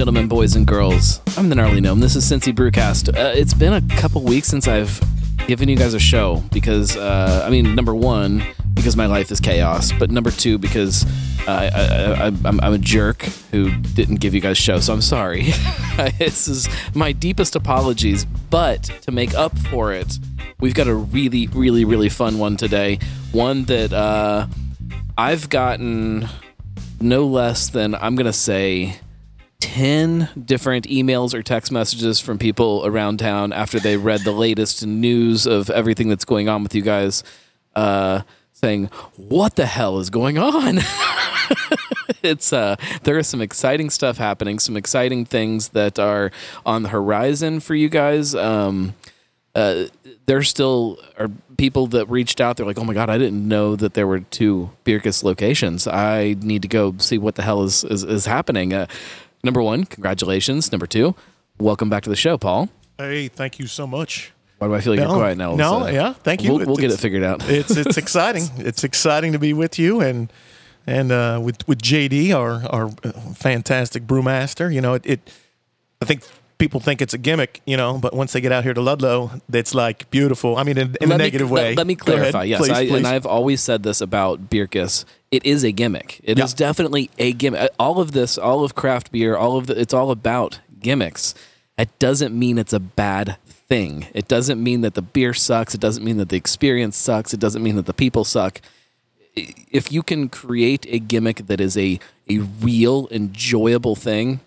gentlemen, boys and girls, I'm the gnarly gnome. This is Cincy Brewcast. Uh, it's been a couple weeks since I've given you guys a show because, uh, I mean, number one, because my life is chaos, but number two, because uh, I, I'm a jerk who didn't give you guys a show, so I'm sorry. this is my deepest apologies, but to make up for it, we've got a really, really, really fun one today. One that uh, I've gotten no less than, I'm going to say, 10 different emails or text messages from people around town after they read the latest news of everything that's going on with you guys uh, saying what the hell is going on it's uh there is some exciting stuff happening some exciting things that are on the horizon for you guys um uh, there still are people that reached out. They're like, "Oh my god, I didn't know that there were two Bircus locations. I need to go see what the hell is is, is happening." Uh, number one, congratulations. Number two, welcome back to the show, Paul. Hey, thank you so much. Why do I feel like no, you're quiet now? No, yeah, thank you. We'll, we'll get it figured out. it's it's exciting. It's exciting to be with you and and uh, with with JD, our our fantastic brewmaster. You know, it, it I think people think it's a gimmick, you know, but once they get out here to Ludlow, it's like beautiful. I mean, in, in a negative way. Let, let me clarify. yes, please, I, please. and I've always said this about Bircus. It is a gimmick. It Yeah. is definitely a gimmick. Uh, all of this, all of craft beer, all of the, it's all about gimmicks. It doesn't mean it's a bad thing. It doesn't mean that the beer sucks. It doesn't mean that the experience sucks. It doesn't mean that the people suck. If you can create a gimmick that is a a real enjoyable thing,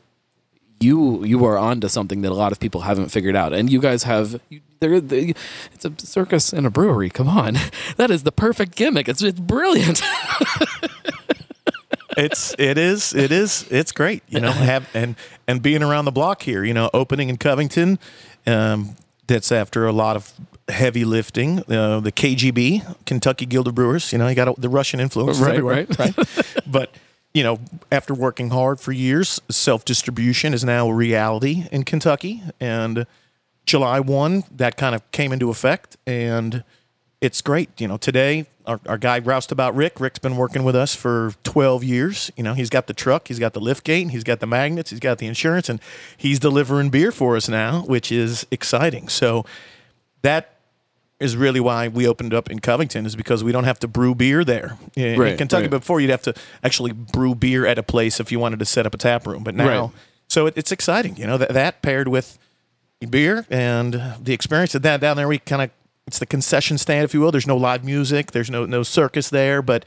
you you are onto something that a lot of people haven't figured out, and you guys have. They, it's a circus and a brewery. Come on, that is the perfect gimmick. It's it's brilliant. it's it is it is it's great you know have and and being around the block here you know opening in covington um, that's after a lot of heavy lifting uh, the kgb kentucky guild of brewers you know you got the russian influence Right, everywhere right. but you know after working hard for years self-distribution is now a reality in kentucky and july 1 that kind of came into effect and it's great. You know, today our, our guy roused about Rick. Rick's been working with us for 12 years. You know, he's got the truck, he's got the lift gate, he's got the magnets, he's got the insurance, and he's delivering beer for us now, which is exciting. So that is really why we opened up in Covington is because we don't have to brew beer there. In, in Right, Kentucky right. before you'd have to actually brew beer at a place if you wanted to set up a tap room. But now, Right. so it, it's exciting. You know, that, that paired with beer and the experience of that down there, we kind of it's the concession stand, if you will. There's no live music, there's no no circus there, but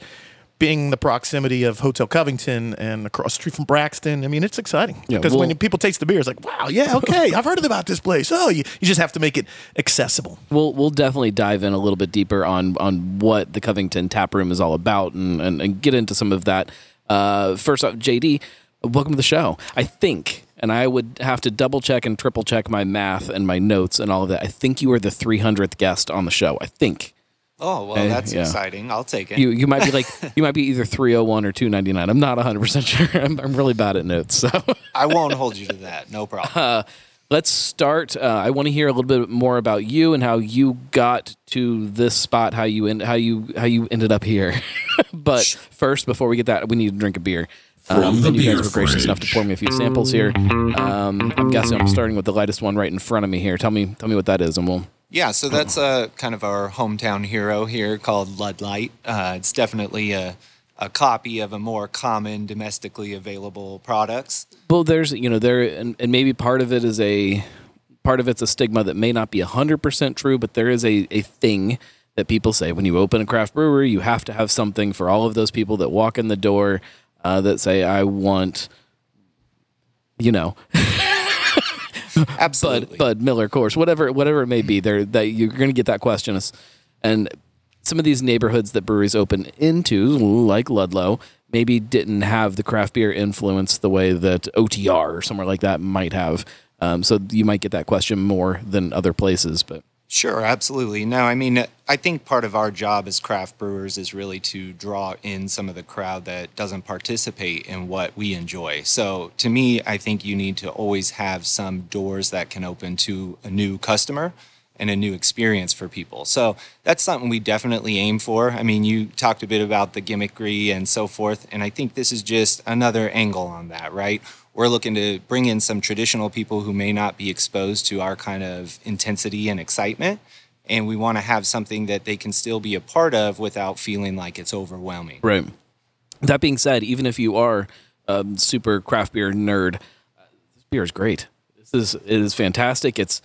being the proximity of Hotel Covington and across the street from Braxton, I mean, it's exciting Yeah, because well- when people taste the beer, it's like, wow, yeah, okay, I've heard about this place. Oh, you, you just have to make it accessible. we'll we'll definitely dive in a little bit deeper on on what the Covington Tap Room is all about, and and, and get into some of that. Uh, first off, JD, welcome to the show. I think. And I would have to double check and triple check my math and my notes and all of that. I think you are the 300th guest on the show. I think. Oh well, Hey, that's yeah. exciting. I'll take it. You you might be like you might be either 301 or 299. I'm not 100% sure. I'm, I'm really bad at notes. So I won't hold you to that. No problem. Uh, let's start. Uh, I want to hear a little bit more about you and how you got to this spot, how you en- how you how you ended up here. but first, before we get that, we need to drink a beer. Um, the and you guys were gracious enough to pour me a few samples here. Um, I'm guessing I'm starting with the lightest one right in front of me here. Tell me tell me what that is, and we'll. yeah, so that's uh, kind of our hometown hero here called Ludlight. Uh, it's definitely a, a copy of a more common domestically available products. Well, there's you know there and, and maybe part of it is a part of it's a stigma that may not be hundred percent true, but there is a a thing that people say when you open a craft brewery, you have to have something for all of those people that walk in the door uh, that say, "I want," you know, Absolutely. Bud Bud Miller Coors, whatever whatever it may be. There that you're going to get that question, and some of these neighborhoods that breweries open into, like Ludlow, maybe didn't have the craft beer influence the way that OTR or somewhere like that might have. Um, so you might get that question more than other places, but Sure, absolutely. No, I mean, I think part of our job as craft brewers is really to draw in some of the crowd that doesn't participate in what we enjoy. So, to me, I think you need to always have some doors that can open to a new customer. And a new experience for people. So that's something we definitely aim for. I mean, you talked a bit about the gimmickry and so forth, and I think this is just another angle on that, right? We're looking to bring in some traditional people who may not be exposed to our kind of intensity and excitement. And we want to have something that they can still be a part of without feeling like it's overwhelming. Right. That being said, even if you are a super craft beer nerd, this beer is great. This is it is fantastic. It's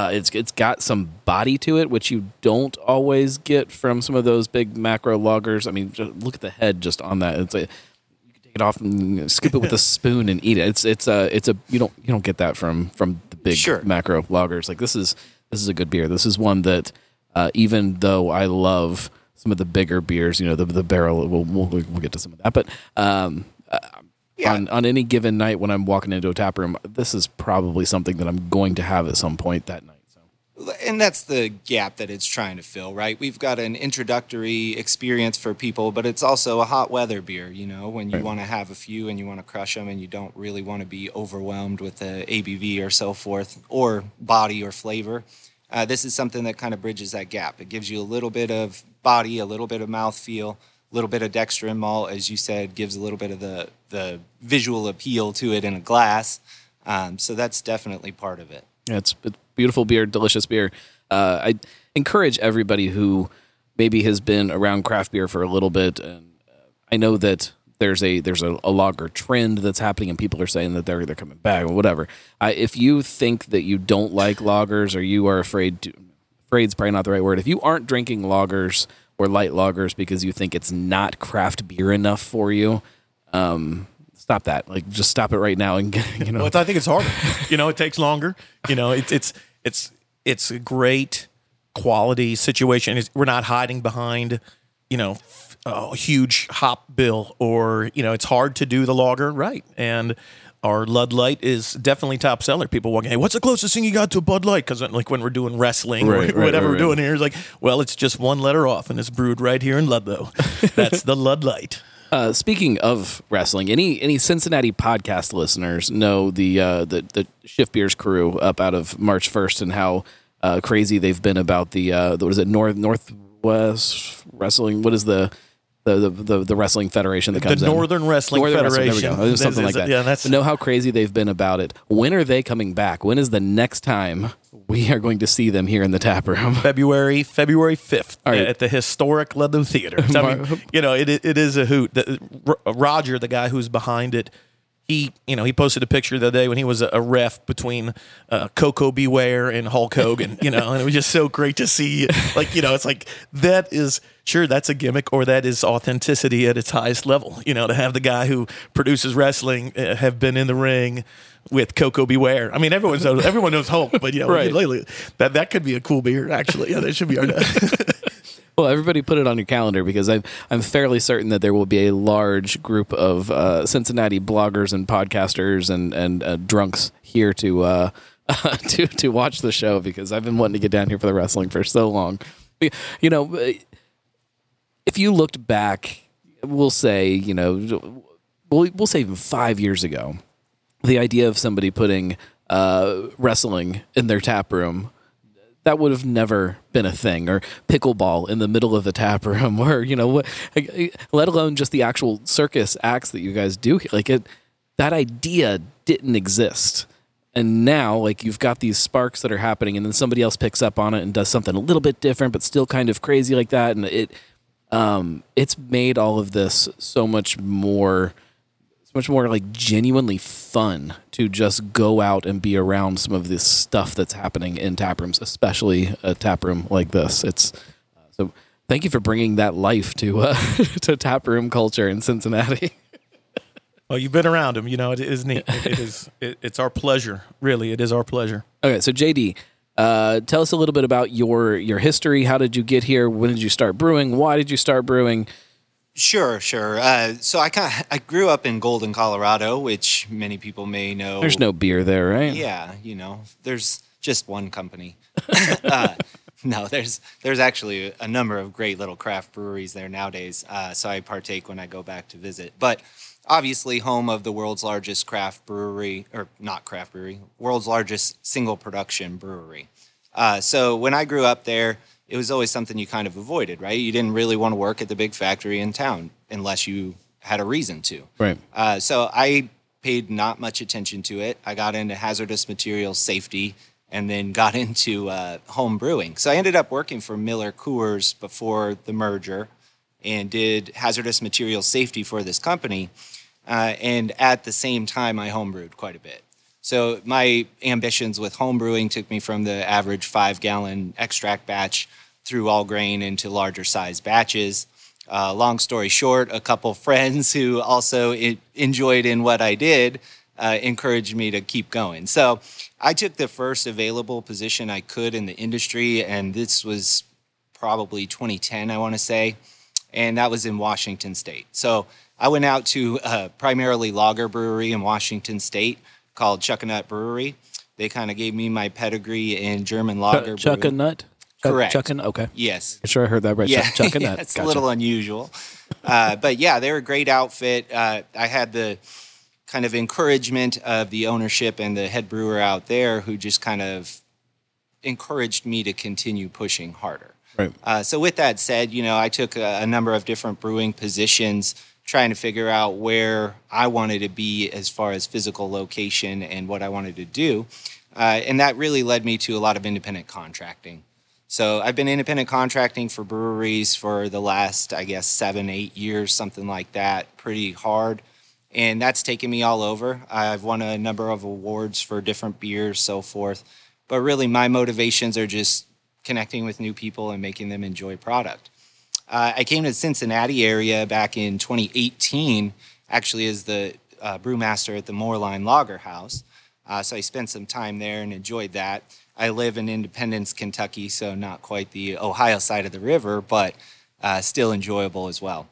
uh, it's it's got some body to it, which you don't always get from some of those big macro lagers. I mean, look at the head just on that. It's a you can take it off and scoop it with a spoon and eat it. It's it's a it's a you don't you don't get that from from the big Sure. macro lagers. Like this is this is a good beer. This is one that uh, even though I love some of the bigger beers, you know, the the barrel. We'll we'll, we'll get to some of that, but um, uh, Yeah. on on any given night when I'm walking into a tap room, this is probably something that I'm going to have at some point that night. So and that's the gap that it's trying to fill, right? We've got an introductory experience for people, but it's also a hot weather beer, you know, when you Right. want to have a few and you want to crush them and you don't really want to be overwhelmed with the ABV or so forth, or body or flavor. Uh, this is something that kind of bridges that gap. It gives you a little bit of body, a little bit of mouthfeel, a little bit of dextrin malt, as you said, gives a little bit of the, the visual appeal to it in a glass. Um, so that's definitely part of it. Yeah, it's, beautiful beer, delicious beer. Uh, I encourage everybody who maybe has been around craft beer for a little bit, and uh, I know that there's a there's a, a lager trend that's happening, and people are saying that they're they're coming back or whatever. I, if you think that you don't like lagers or you are afraid to, afraid's probably not the right word. If you aren't drinking lagers or light lagers because you think it's not craft beer enough for you, um, stop that. Like, just stop it right now and you know. Well, I think it's harder. you know, it takes longer. You know, it's it's it's it's a great quality situation. It's, we're not hiding behind, you know, a huge hop bill or you know, it's hard to do the lager right. And our Lud Light is definitely top seller. People walking, hey, what's the closest thing you got to a Bud Light? Because like when we're doing wrestling Right, or right, whatever right, we're doing right. here, it's like, well, it's just one letter off, and it's brewed right here in Ludlow. That's the Lud Light. Uh, speaking of wrestling, any any Cincinnati podcast listeners know the uh, the the Shift Beers crew up out of March first and how uh, crazy they've been about the uh, the- what is it North Northwest Wrestling? What is the the the, the, the wrestling federation that The comes in? Northern Wrestling Northern Wrestling, Federation. there we go. Oh, something like that. yeah, that's- But know how crazy they've been about it. When are they coming back? When is the next time we are going to see them here in the tap room? February February fifth right. at the historic Ludlow Theater. I mean, you know, it it is a hoot. The, Roger, the guy who's behind it, he you know he posted a picture the other day when he was a, ref between uh, Koko B. Ware and Hulk Hogan. You know, and it was just so great to see. Like you know, it's like that is sure that's a gimmick or that is authenticity at its highest level. You know, to have the guy who produces wrestling uh, have been in the ring. With Koko B. Ware, I mean everyone knows everyone knows Hulk, but you know Right. lately, that that could be a cool beer actually. Yeah, that should be our. Well, everybody put it on your calendar because I'm I'm fairly certain that there will be a large group of uh, Cincinnati bloggers and podcasters and and uh, drunks here to uh, to to watch the show because I've been wanting to get down here for the wrestling for so long. You know, if you looked back, we'll say you know, we'll we'll say even five years ago, the idea of somebody putting uh, wrestling in their tap room that would have never been a thing. Or pickleball in the middle of the tap room or you know let alone just the actual circus acts that you guys do like it that idea didn't exist. And now like you've got these sparks that are happening and then somebody else picks up on it and does something a little bit different but still kind of crazy like that. And it um it's made all of this so much more so much more like genuinely fun to just go out and be around some of this stuff that's happening in tap rooms, especially a tap room like this. It's uh, so. Thank you for bringing that life to uh, to tap room culture in Cincinnati. Well, you've been around them, You know, it is neat. It, it is. It, it's our pleasure. Really, it is our pleasure. Okay, so JD, uh, tell us a little bit about your your history. How did you get here? When did you start brewing? Why did you start brewing? Sure, sure. Uh, so I kind I grew up in Golden, Colorado, which many people may know. There's no beer there, right? Yeah, you know, there's just one company. uh, no, there's there's actually a number of great little craft breweries there nowadays. Uh, so I partake when I go back to visit. But obviously, home of the world's largest craft brewery, or not craft brewery, world's largest single production brewery. Uh, so when I grew up there, it was always something you kind of avoided, right? You didn't really want to work at the big factory in town unless you had a reason to. Right. Uh, so I paid not much attention to it. I got into hazardous materials safety and then got into uh, home brewing. So I ended up working for Miller Coors before the merger and did hazardous materials safety for this company. Uh, and at the same time, I homebrewed quite a bit. So my ambitions with homebrewing took me from the average five gallon extract batch through all grain into larger size batches. Uh, long story short, a couple friends who also I- enjoyed in what I did uh, encouraged me to keep going. So I took the first available position I could in the industry, and this was probably 2010, I want to say, and that was in Washington State. So I went out to a primarily lager brewery in Washington State called Chuckanut Brewery. They kind of gave me my pedigree in German lager. Chuck a brewing. nut. Chuck- Correct. Chucking. Okay. Yes. I'm Sure, I heard that right. Yeah, Chuck, chuck a yeah, nut. it's Gotcha. a little unusual, uh, but yeah, they're a great outfit. Uh, I had the kind of encouragement of the ownership and the head brewer out there, who just kind of encouraged me to continue pushing harder. Right. Uh, so with that said, you know, I took a, a number of different brewing positions, trying to figure out where I wanted to be as far as physical location and what I wanted to do, uh, and that really led me to a lot of independent contracting. So I've been independent contracting for breweries for the last, I guess, seven, eight years, something like that, pretty hard. And that's taken me all over. I've won a number of awards for different beers, so forth. But really, my motivations are just connecting with new people and making them enjoy product. Uh, I came to the Cincinnati area back in 2018, actually as the uh, brewmaster at the Moerlein Lager House. Uh, so I spent some time there and enjoyed that. I live in Independence, Kentucky, so not quite the Ohio side of the river, but uh, still enjoyable as well.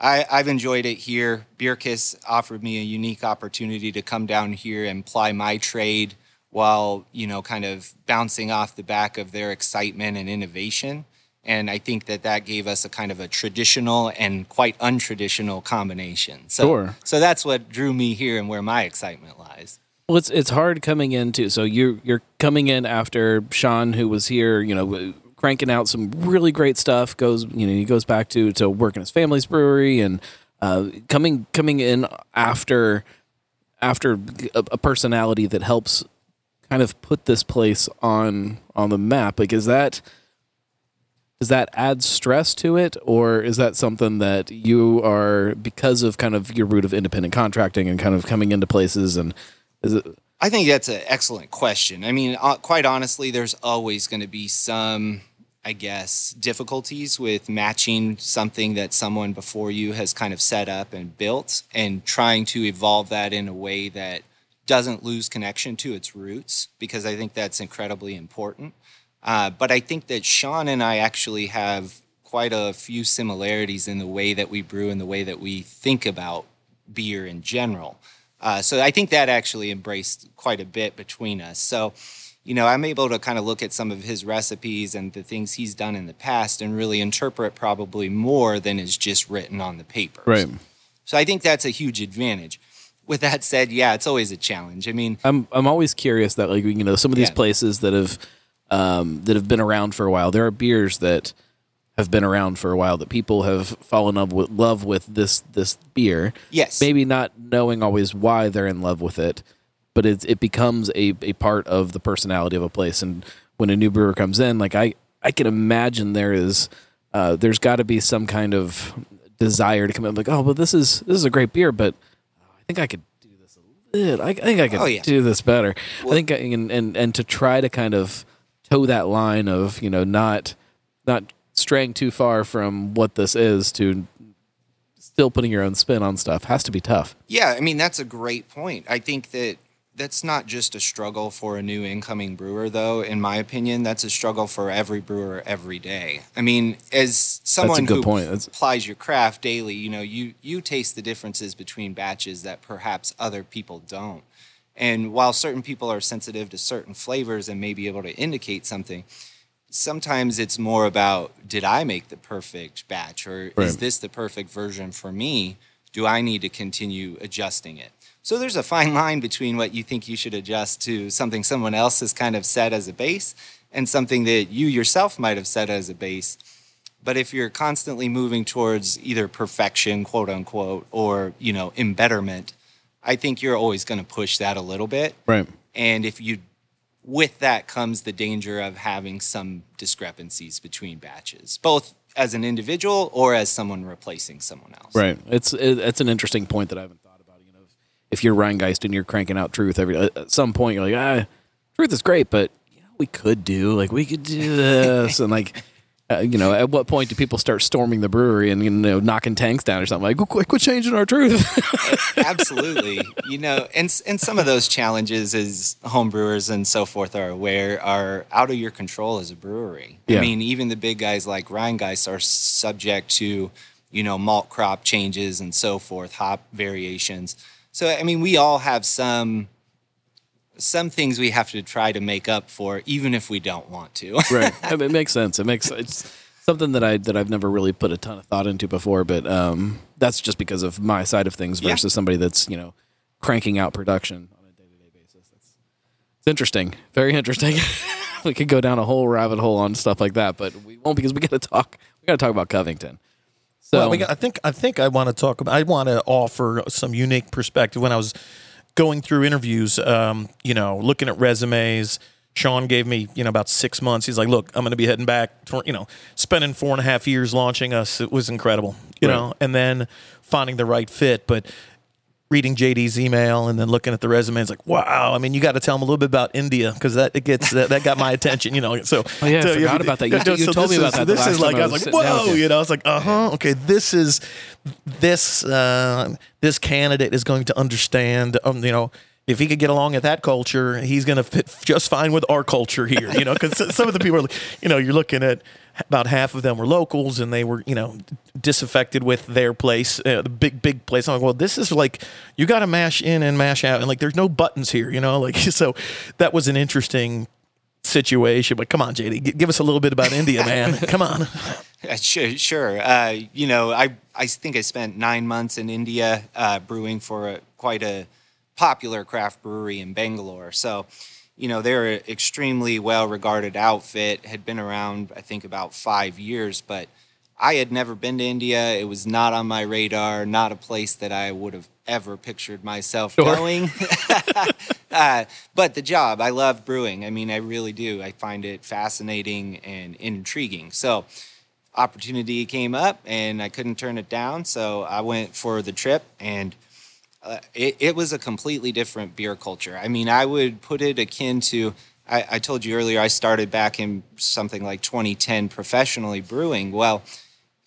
I, I've enjoyed it here. Bircus offered me a unique opportunity to come down here and ply my trade while, you know, kind of bouncing off the back of their excitement and innovation. And I think that that gave us a kind of a traditional and quite untraditional combination. So, Sure. so that's what drew me here and where my excitement lies. Well, it's it's hard coming in too. So you're you're coming in after Sean, who was here, you know, cranking out some really great stuff. Goes, you know, he goes back to to work in his family's brewery, and uh, coming coming in after after a, a personality that helps kind of put this place on on the map. Like, is that does that add stress to it, or is that something that you are because of kind of your route of independent contracting and kind of coming into places and is it I think that's an excellent question. I mean, uh, quite honestly, there's always going to be some, I guess, difficulties with matching something that someone before you has kind of set up and built and trying to evolve that in a way that doesn't lose connection to its roots, because I think that's incredibly important. Uh, but I think that Sean and I actually have quite a few similarities in the way that we brew and the way that we think about beer in general. Uh, so I think that actually embraced quite a bit between us. So, you know, I'm able to kind of look at some of his recipes and the things he's done in the past and really interpret probably more than is just written on the paper. Right. So I think that's a huge advantage. With that said, yeah, it's always a challenge. I mean, I'm I'm always curious that like you know some of these Yeah. places that have um, that have been around for a while. There are beers that have been around for a while that people have fallen in love with, love with this this beer. Yes. maybe not knowing always why they're in love with it, but it it becomes a a part of the personality of a place. And when a new brewer comes in, like I I can imagine there is uh, there's got to be some kind of desire to come in like oh well this is this is a great beer, but I think I could do this a bit. I, I think I could Oh, yeah. do this better. I think I, and, and and to try to kind of toe that line of you know not not straying too far from what this is to still putting your own spin on stuff has to be tough. Yeah, I mean that's a great point. I think that that's not just a struggle for a new incoming brewer though, in my opinion, that's a struggle for every brewer every day. I mean, as someone who. That's- applies your craft daily, you know, you you taste the differences between batches that perhaps other people don't. And while certain people are sensitive to certain flavors and may be able to indicate something, sometimes it's more about did I make the perfect batch or is this the perfect version for me? Do I need to continue adjusting it? So there's a fine line between what you think you should adjust to something someone else has kind of set as a base and something that you yourself might have set as a base. But if you're constantly moving towards either perfection, quote unquote, or you know, embetterment, I think you're always going to push that a little bit. Right. And if you, with that comes the danger of having some discrepancies between batches, both as an individual or as someone replacing someone else. Right. It's it, it's an interesting point that I haven't thought about. You know, if you're Rheingeist and you're cranking out truth every at some point, you're like, ah, truth is great, but you know, we could do like we could do this, and like. Uh, you know, at what point do people start storming the brewery and you know knocking tanks down or something like? Quit, quit changing our truth. Absolutely, you know, and and some of those challenges, as home brewers and so forth are aware, are out of your control as a brewery. Yeah. I mean, even the big guys like Rheingeist are subject to, you know, malt crop changes and so forth, hop variations. So, I mean, we all have some some things we have to try to make up for, even if we don't want to. right. I mean, it makes sense. It makes it's something that I that I've never really put a ton of thought into before, but um, that's just because of my side of things Yeah. versus somebody that's you know cranking out production on a day to day basis. That's it's interesting, very interesting. we could go down a whole rabbit hole on stuff like that, but we won't because we got to talk. We got to talk about Covington. So well, we got, I think I think I want to talk about. I want to offer some unique perspective. When I was going through interviews, um, you know, looking at resumes, Sean gave me, you know, about six months. He's like, "Look, I'm going to be heading back. To, you know, spending four and a half years launching us. It was incredible. You Right. know, and then finding the right fit, but." Reading JD's email and then looking at the resume, it's like, wow. I mean, you got to tell him a little bit about India because that it gets that, that got my attention. You know, so Oh, yeah, I so, forgot about that. You- you told me about is- that This is like I I was was like, whoa, you. you know, I was like, uh huh, okay, this is this uh, this candidate is going to understand, um, you know. If he could get along at that culture, he's going to fit just fine with our culture here, you know. Because some of the people, are, you know, you're looking at about half of them were locals, and they were, you know, disaffected with their place, uh, the big, big place. I'm like, well, this is like you got to mash in and mash out, and like there's no buttons here, you know. Like so, that was an interesting situation. But come on, JD, g- give us a little bit about India, man. come on. Uh, Sure, sure. Uh, you know, I I think I spent nine months in India uh, brewing for a, quite a popular craft brewery in Bangalore. So, you know, they're an extremely well regarded outfit. Had been around, I think, about five years, but I had never been to India. It was not on my radar. Not a place that I would have ever pictured myself Sure. going. uh, but the job, I love brewing. I mean, I really do. I find it fascinating and intriguing. So, opportunity came up and I couldn't turn it down. So I went for the trip and uh, it, it was a completely different beer culture. I mean, I would put it akin to, I, I told you earlier, I started back in something like 2010 professionally brewing. Well,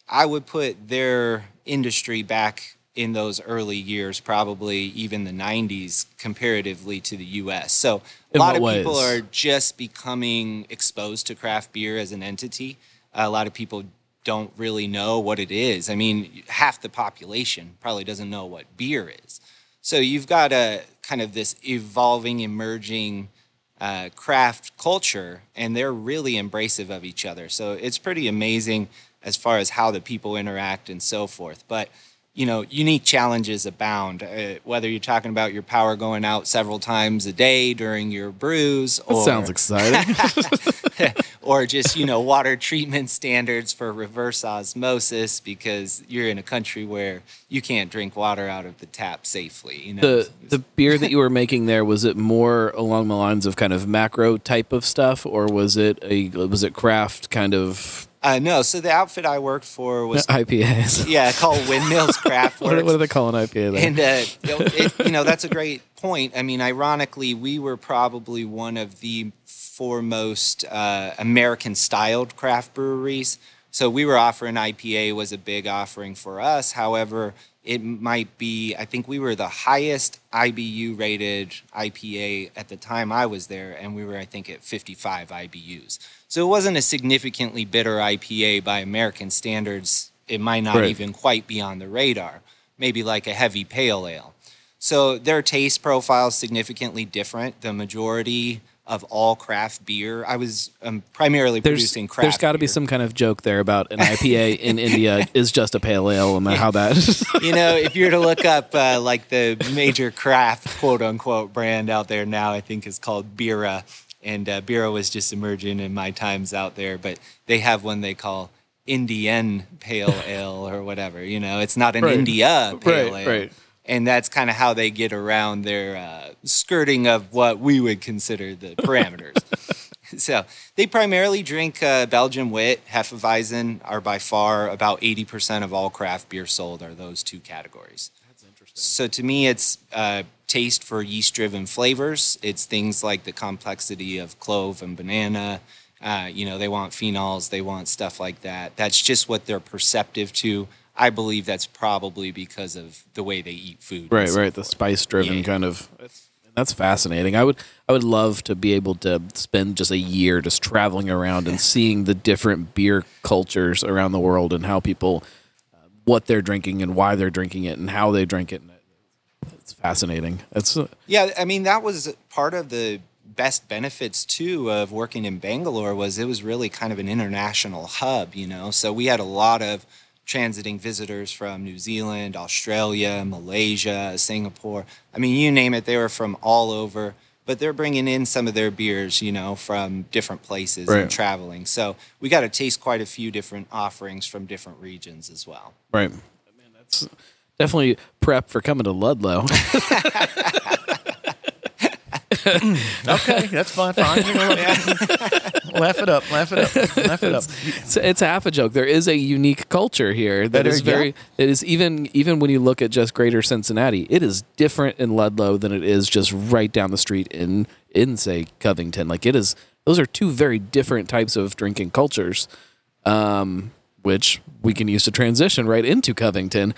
I would put their industry back in those early years, probably even the 90s, comparatively to the US. So a In lot of what people are just becoming exposed to craft beer as an entity. a lot of people don't really know what it is. I mean, half the population probably doesn't know what beer is. So you've got a kind of this evolving, emerging uh, craft culture, and they're really embracive of each other. So it's pretty amazing as far as how the people interact and so forth. But you know, unique challenges abound. Uh, whether you're talking about your power going out several times a day during your brews, That or sounds exciting. or just you know water treatment standards for reverse osmosis because you're in a country where you can't drink water out of the tap safely. You know, the the beer that you were making there was it more along the lines of kind of macro type of stuff, or was it a was it craft kind of uh, no. So the outfit I worked for was IPAs? yeah called Windmills Craft what, do- what do they call an IPA? And uh, you, know, it, you know that's a great point. I mean, ironically, we were probably one of the foremost uh, American-styled craft breweries. So we were offering IPA was a big offering for us. However, it might be I think we were the highest IBU rated IPA at the time I was there, and we were I think at 55 IBUs. So it wasn't a significantly bitter IPA by American standards. It might not Right. even quite be on the radar. Maybe like a heavy pale ale. So their taste profile is significantly different. The majority of all craft beer, I was um, primarily There's producing craft. there's got to be some kind of joke there about an IPA in India is just a pale ale and how that. you know, if you were to look up uh, like the major craft quote unquote brand out there now, I think is called Bira. And uh, Bira was just emerging in my times out there. But they have one they call Indian Pale Ale or whatever. You know, it's not an Right. India Pale Right, Ale. right. And that's kind of how they get around their uh, skirting of what we would consider the parameters. so they primarily drink uh, Belgian wit, Hefeweizen are by far about 80% of all craft beer sold are those two categories. Interesting. So to me, it's uh, taste for yeast-driven flavors. It's things like the complexity of clove and banana. Uh, you know, they want phenols, they want stuff like that. That's just what they're perceptive to. I believe that's probably because of the way they eat food. Right, so right. The spice driven Yeah. kind of. That's fascinating. I would I would love to be able to spend just a year just traveling around and seeing the different beer cultures around the world and how people what they're drinking and why they're drinking it and how they drink it. It's fascinating. It's uh, Yeah, I mean that was part of the best benefits too of working in Bangalore was it was really kind of an international hub, you know. So we had a lot of transiting visitors from New Zealand, Australia, Malaysia, Singapore. I mean, you name it, they were from all over, but they're bringing in some of their beers, you know, from different places Right. and traveling. So we got to taste quite a few different offerings from different regions as well. right. Man, that's definitely prep for coming to Ludlow. Okay, that's fine. Fine. You know, laugh it up. Laugh it up. Laugh it up. it's, it's half a joke. There is a unique culture here that That is is- yeah. very. It is even even when you look at just Greater Cincinnati, it is different in Ludlow than it is just right down the street in in say Covington. Like it is. Those are two very different types of drinking cultures, um, which we can use to transition right into Covington.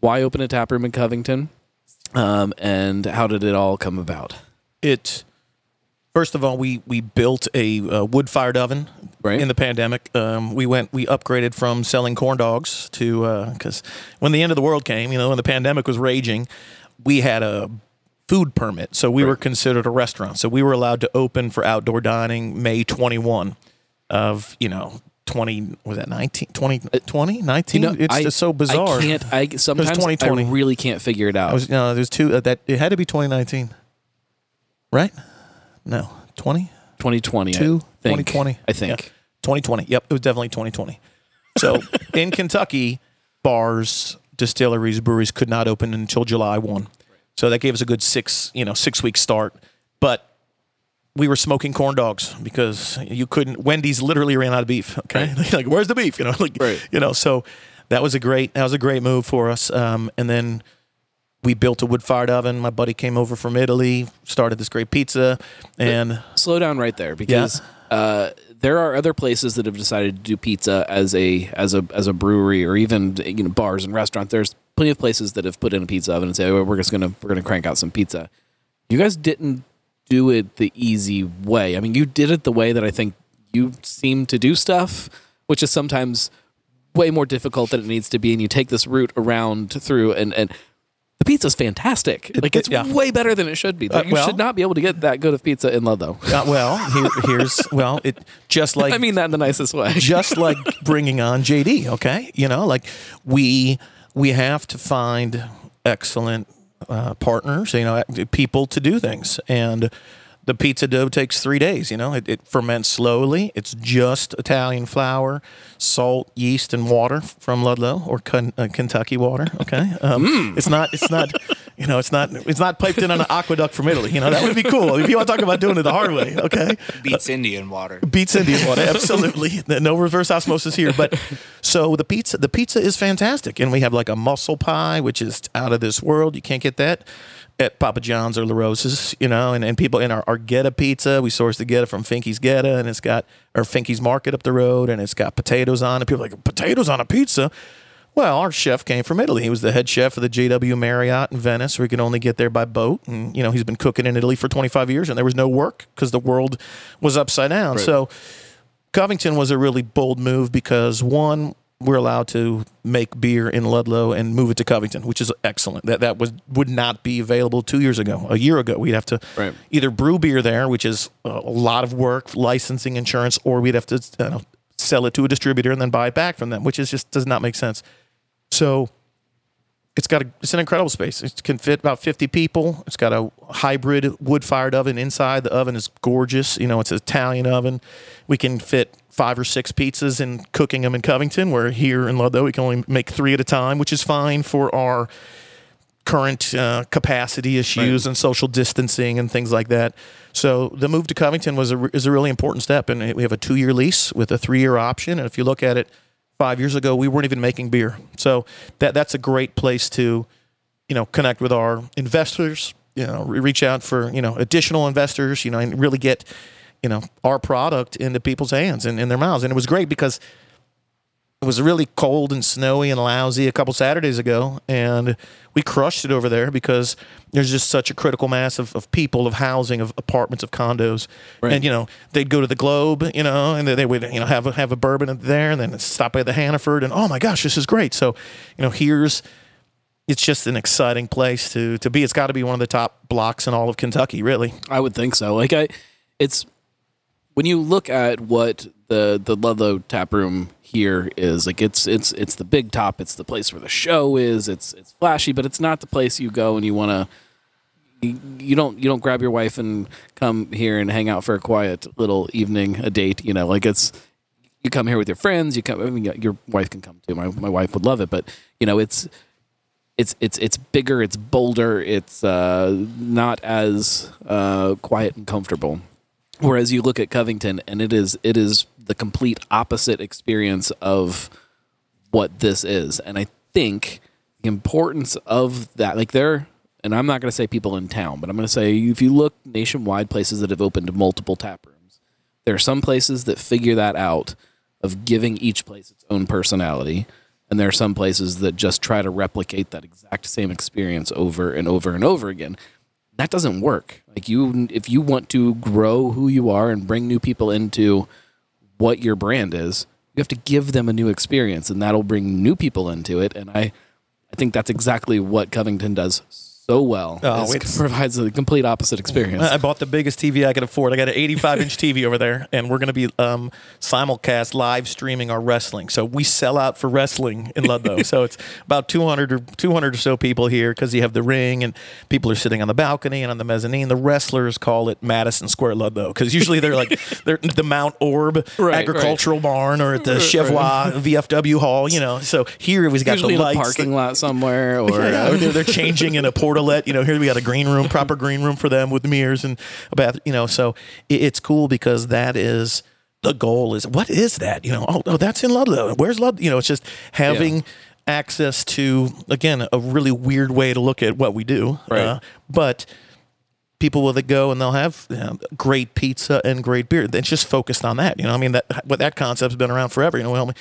Why open a tap room in Covington? Um, and how did it all come about? It first of all, we we built a uh, wood fired oven Right. in the pandemic. Um, we went we upgraded from selling corn dogs to because when the end of the world came, you know, when the pandemic was raging, we had a food permit, so we were considered a restaurant. So we were allowed to open for outdoor dining May 21 of you know. 20 was that 19 20 20 19 You know, it's I- just so bizarre I can't. I sometimes I 2020. really can't figure it out. I was no, there's two uh, that it had to be 2019. Right? No, 20? 2020. I Two? think. 2020. I think. Yeah. 2020. Yep, it was definitely 2020. So in Kentucky, bars, distilleries, breweries could not open until July 1. So that gave us a good 6, you know, 6 week start. But we were smoking corn dogs because you couldn't Wendy's literally ran out of beef, okay? like where's the beef, you know, like Right. you know, so that was a great that was a great move for us. Um, and then we built a wood fired oven. My buddy came over from Italy, started this great pizza, and slow down right there because uh, there are other places that have decided to do pizza as a as a as a brewery or even you know bars and restaurants. There's plenty of places that have put in a pizza oven and say, oh, "We're just gonna we're gonna crank out some pizza." You guys didn't do it the easy way. I mean, you did it the way that I think you seem to do stuff, which is sometimes way more difficult than it needs to be. And you take this route around through and and. The pizza's fantastic. Like it's yeah. way better than it should be. Uh, you well- should not be able to get that good of pizza in Ludlow. uh, well, here, here's well, it just like I mean that in the nicest way. just like bringing on JD. Okay, you know, like we we have to find excellent uh, partners. You know, people to do things, and the pizza dough takes three days. You know, it, it ferments slowly. It's just Italian flour, salt, yeast, and water from Ludlow or Ken, uh, Kentucky water. Okay, um, it's not. It's not. You know, it's not. It's not piped in on an aqueduct from Italy. You know, that would be cool if you want to talk about doing it the hard way. Okay, Beats Indian water. Uh, beats Indian water. Absolutely, no reverse osmosis here. But so the pizza, the pizza is fantastic, and we have like a mussel pie, which is out of this world. You can't get that at Papa John's or La Rosa's, you know. And, and people in our, our Goetta pizza, we source the Goetta from Finky's Goetta, and it's got or Finky's Market up the road, and it's got potatoes on it. People are like potatoes on a pizza. Well, our chef came from Italy. He was the head chef of the JW Marriott in Venice. We could only get there by boat, and you know he's been cooking in Italy for 25 years, and there was no work because the world was upside down. So Covington was a really bold move because one, we're allowed to make beer in Ludlow and move it to Covington, which is excellent. That that was would not be available two years ago. A year ago, we'd have to Right. either brew beer there, which is a lot of work, licensing, insurance, or we'd have to know, sell it to a distributor and then buy it back from them, which is just does not make sense. So it's got a, it's an incredible space. It can fit about 50 people. It's got a hybrid wood fired oven inside. The oven is gorgeous. You know, it's an Italian oven. We can fit five or six pizzas and cooking them in Covington, where here in Ludlow we can only make three at a time, which is fine for our current uh, capacity issues Right. and social distancing and things like that. So the move to Covington was a, is a really important step, and we have a two year lease with a three year option. And if you look at it, five years ago we weren't even making beer, so that that's a great place to, you know, connect with our investors. You know, re- reach out for you know additional investors. You know, and really get you know our product into people's hands and in their mouths. And it was great because it was really cold and snowy and lousy a couple Saturdays ago, and we crushed it over there because there's just such a critical mass of, of people, of housing, of apartments, of condos, Right. and you know they'd go to the Globe, you know, and they they would you know have a, have a bourbon there, and then stop by the Hannaford, and oh my gosh, this is great. So, you know, here's it's just an exciting place to to be. It's got to be one of the top blocks in all of Kentucky, really. I would think so. Like I, it's when you look at what the the Ludlow tap room here is like it's it's it's the big top. It's the place where the show is. It's it's flashy, but it's not the place you go and you want to. You, don't you don't grab your wife and come here and hang out for a quiet little evening, a date. You know, like it's you come here with your friends. You come. I mean, your wife can come too. My my wife would love it, but you know, it's it's it's it's bigger, it's bolder, it's uh, not as uh, quiet and comfortable. Whereas you look at Covington, and it is it is the complete opposite experience of what this is. And I think the importance of that, like there, and I'm not going to say people in town, but I'm going to say if you look nationwide, places that have opened multiple tap rooms, there are some places that figure that out of giving each place its own personality. And there are some places that just try to replicate that exact same experience over and over and over again. That doesn't work. Like you, if you want to grow who you are and bring new people into what your brand is, you have to give them a new experience, and that'll bring new people into it. And I, I think that's exactly what Covington does so well. Oh, it's- provides a complete opposite experience. I bought the biggest TV I could afford. I got an 85 inch TV over there, and we're going to be um, simulcast live streaming our wrestling. So we sell out for wrestling in Ludlow. so it's about 200 or 200 or so people here because you have the ring, and people are sitting on the balcony and on the mezzanine. The wrestlers call it Madison Square Ludlow because usually they're like they're the Mount Orab Right, Agricultural Barn or at the Chevrolet VFW Hall. You know, so here we've got Usually the in a lights. parking lot somewhere, or Yeah, uh, they're, they're changing in a portalet. You know, here we got a green room, proper green room for them with mirrors and a bath. You know, so it, it's cool because that is the goal. Is what is that? You know, oh, oh that's in Ludlow. Where's Ludlow? You know, it's just having access to again a really weird way to look at what we do. Right. Uh, but people will go and they'll have you know, great pizza and great beer. It's just focused on that. You know, I mean that what that concept's been around forever. You know, well,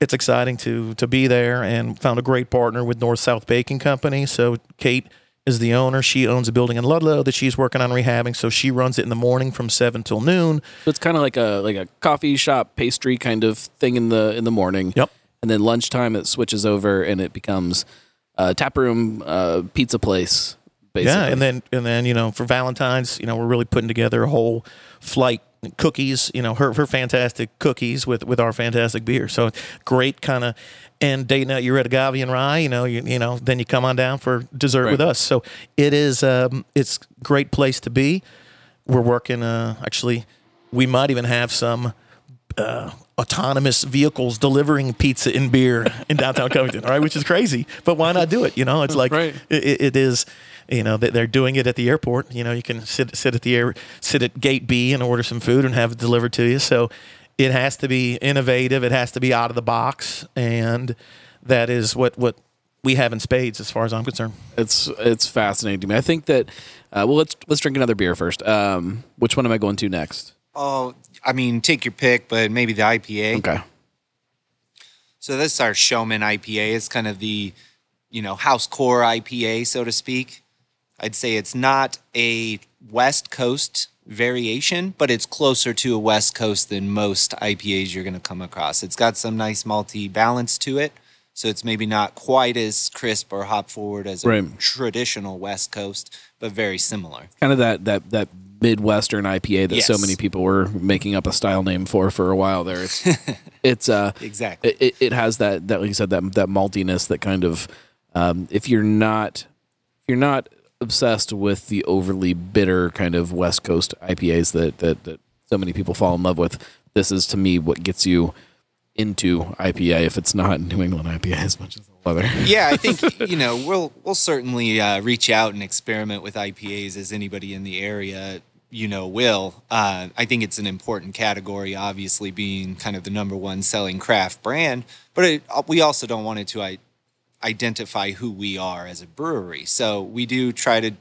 it's exciting to to be there and found a great partner with North South Baking Company. So Kate is the owner. She owns a building in Ludlow that she's working on rehabbing. So she runs it in the morning from seven till noon. So it's kind of like a like a coffee shop pastry kind of thing in the in the morning. Yep. And then lunchtime it switches over and it becomes a tap room uh, pizza place. Basically. Yeah, and then and then you know for Valentine's, you know we're really putting together a whole flight cookies. You know her her fantastic cookies with with our fantastic beer. So great kind of. And date night, you're at Agave and Rye. You know, you, you know, then you come on down for dessert Right. with us. So it is, um, it's great place to be. We're working. Uh, actually, we might even have some uh, autonomous vehicles delivering pizza and beer in downtown Covington, all right, which is crazy. But why not do it? You know, it's like Right. it, it is. You know, they- they're doing it at the airport. You know, you can sit sit at the air, sit at gate B and order some food and have it delivered to you. So it has to be innovative. It has to be out of the box, and that is what what we have in spades, as far as I'm concerned. It's it's fascinating to me. I think that uh, well let's let's drink another beer first. Um, which one am I going to next? Oh, I mean, take your pick, but maybe the IPA. Okay. So this is our Showman IPA. It's kind of the, you know, house core IPA, so to speak. I'd say it's not a West Coast variation, but it's closer to a West Coast than most IPAs you're going to come across. It's got some nice malty balance to it. So it's maybe not quite as crisp or hop forward as a Right. traditional West Coast, but very similar. Kind of that that that Midwestern IPA that so many people were making up a style name for for a while there. It's it's uh Exactly. it, it, it has that that like you said that that maltiness that kind of um, if you're not if you're not obsessed with the overly bitter kind of West Coast IPAs that that, that so many people fall in love with, this is to me what gets you into IPA. If it's not New England IPA as much as the other. yeah, I think you know we'll we'll certainly uh, reach out and experiment with IPAs as anybody in the area you know will. Uh, I think it's an important category, obviously being kind of the number one selling craft brand, but it, we also don't want it to I, identify who we are as a brewery. So we do try to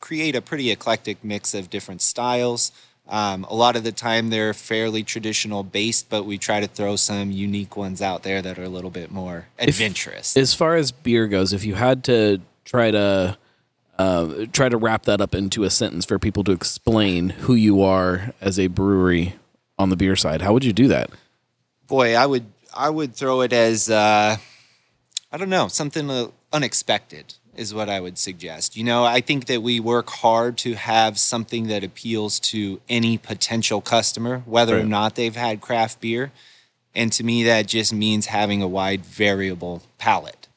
create a pretty eclectic mix of different styles. Um, a lot of the time they're fairly traditional based, but we try to throw some unique ones out there that are a little bit more adventurous. If, as far as beer goes, if you had to try to uh, try to wrap that up into a sentence for people to explain who you are as a brewery on the beer side, how would you do that? Boy, I would I would throw it as uh, I don't know something uh, unexpected is what I would suggest. You know, I think that we work hard to have something that appeals to any potential customer, whether right. or not they've had craft beer. And to me, that just means having a wide variable palette.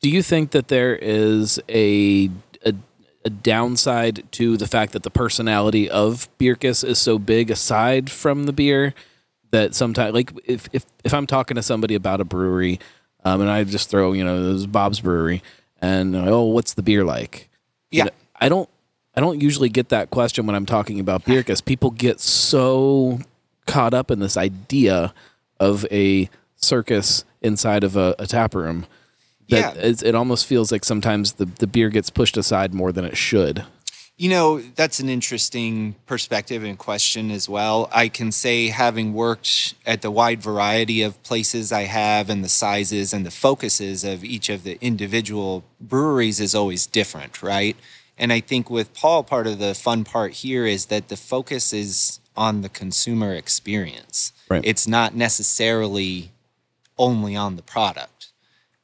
Do you think that there is a, a, a downside to the fact that the personality of Bircus is so big aside from the beer that sometimes, like, if, if, if I'm talking to somebody about a brewery um, and I just throw, you know, this Bob's Brewery and oh, what's the beer like? Yeah, know, I don't. I don't usually get that question when I'm talking about beer because people get so caught up in this idea of a circus inside of a, a tap room that yeah. it almost feels like sometimes the, the beer gets pushed aside more than it should. You know, that's an interesting perspective and question as well. I can say, having worked at the wide variety of places I have and the sizes and the focuses of each of the individual breweries is always different, right? And I think with Paul, part of the fun part here is that the focus is on the consumer experience. Right. It's not necessarily only on the product.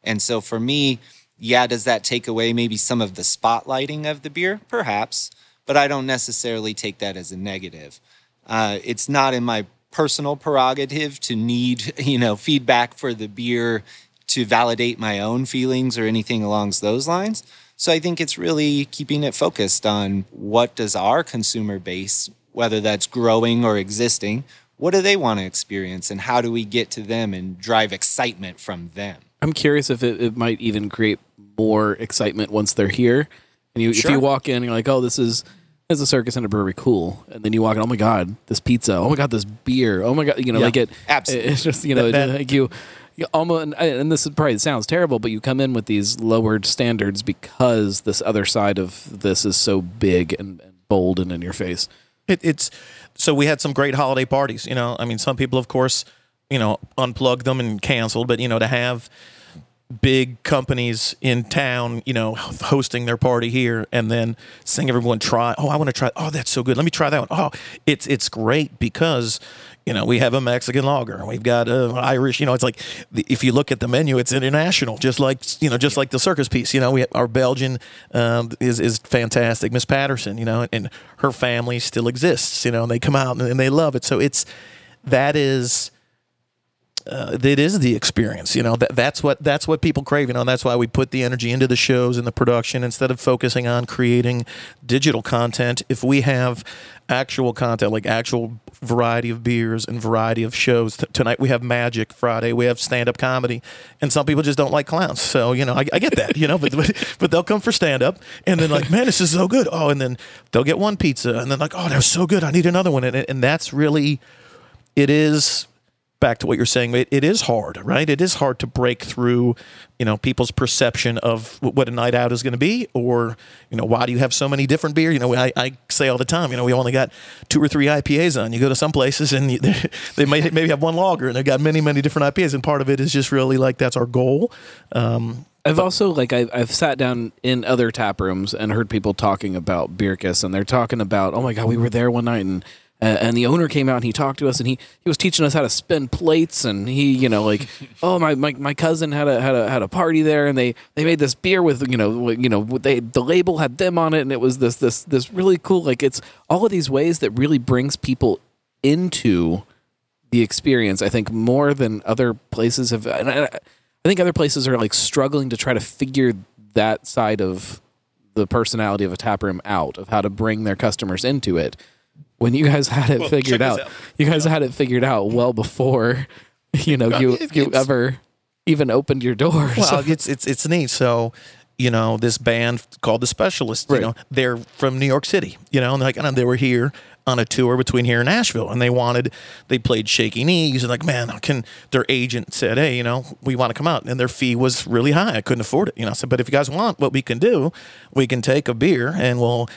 And so for me, yeah, does that take away maybe some of the spotlighting of the beer? Perhaps, but I don't necessarily take that as a negative. Uh, it's not in my personal prerogative to need, you know, feedback for the beer to validate my own feelings or anything along those lines. So I think it's really keeping it focused on what does our consumer base, whether that's growing or existing, what do they want to experience and how do we get to them and drive excitement from them? I'm curious if it, it might even create more excitement once they're here. And you, sure. if you walk in, you're like, oh, this is this is a circus and a brewery, cool. And then you walk in, oh my god, this pizza, oh my god, this beer, oh my god, you know, yeah, like it. Absolutely, it's just you know, that, like you, you almost, and this is probably sounds terrible, but you come in with these lowered standards because this other side of this is so big and, and bold and in your face. It, it's so we had some great holiday parties. You know, I mean, some people, of course, you know, unplugged them and canceled, but you know, to have big companies in town, you know, hosting their party here, and then seeing everyone try. Oh, I want to try. Oh, that's so good. Let me try that one. Oh, it's it's great because you know we have a Mexican lager, we've got a Irish. You know, it's like if you look at the menu, it's international, just like you know, just like the circus piece. You know, we our Belgian um, is is fantastic, Miss Patterson. You know, and her family still exists. You know, and they come out and they love it. So it's that is uh, it is the experience. You know, that, that's what that's what people crave. You know, and that's why we put the energy into the shows and the production instead of focusing on creating digital content. If we have actual content, like actual variety of beers and variety of shows. T- tonight we have magic. Friday we have stand up comedy, and some people just don't like clowns. So you know, I, I get that. You know, but, but they'll come for stand up, and then like, man, this is so good. Oh, and then they'll get one pizza, and then like, oh, that was so good. I need another one, and and that's really, it is back to what you're saying, it, it is hard, right? It is hard to break through, you know, people's perception of what a night out is going to be, or you know, why do you have so many different beer? You know, I, I say all the time, you know, we only got two or three IPAs on. You go to some places and you, they may maybe have one lager, and they've got many many different IPAs, and part of it is just really like that's our goal. Um, I've also like I've, I've sat down in other tap rooms and heard people talking about Bircus, and they're talking about, oh my god, we were there one night and uh, and the owner came out and he talked to us and he, he was teaching us how to spin plates and he you know like oh my, my my cousin had a had a had a party there and they they made this beer with you know you know they the label had them on it and it was this this this really cool like it's all of these ways that really brings people into the experience I think more than other places have and I, I think other places are like struggling to try to figure that side of the personality of a tap room out of how to bring their customers into it. When you guys had it Well, figured out, out. you guys had it figured out well before you know you you ever even opened your doors. Well, it's it's it's neat. So, you know, this band called the Specialists. Right. You know, they're from New York City. You know, and like and they were here on a tour between here and Nashville, and they wanted they played Shaky Knees, and like, man, can their agent said, hey, you know, we want to come out, and their fee was really high. I couldn't afford it. You know, I said, but if you guys want, what we can do, we can take a beer and we'll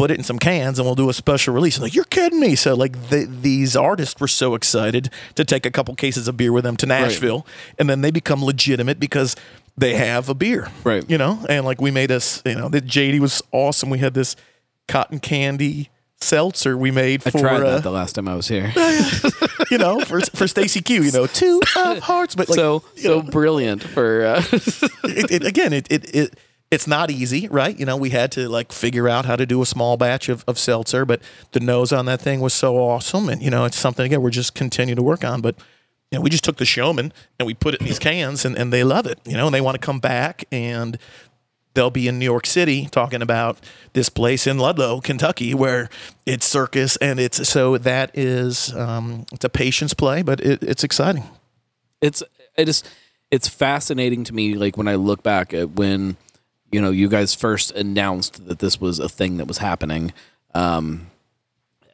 put it in some cans and we'll do a special release. Like, you're kidding me. So like the, these artists were so excited to take a couple cases of beer with them to Nashville and then they become legitimate because they have a beer. Right. You know, and like we made us, you know, the JD was awesome. We had this cotton candy seltzer we made I for tried uh, the last time I was here. you know for for Stacey Q, you know, two of hearts but like so so know, brilliant for uh, it, it, again, it, it, it it's not easy, right? You know, we had to like figure out how to do a small batch of, of seltzer, but the nose on that thing was so awesome. And, you know, it's something, again, we're just continue to work on. But, you know, we just took the showman and we put it in these cans and, and they love it, you know, and they want to come back and they'll be in New York City talking about this place in Ludlow, Kentucky, where it's circus and it's so that is um, it's a patience play, but it, it's exciting. it's it is it's fascinating to me like when i look back at when you know you guys first announced that this was a thing that was happening. Um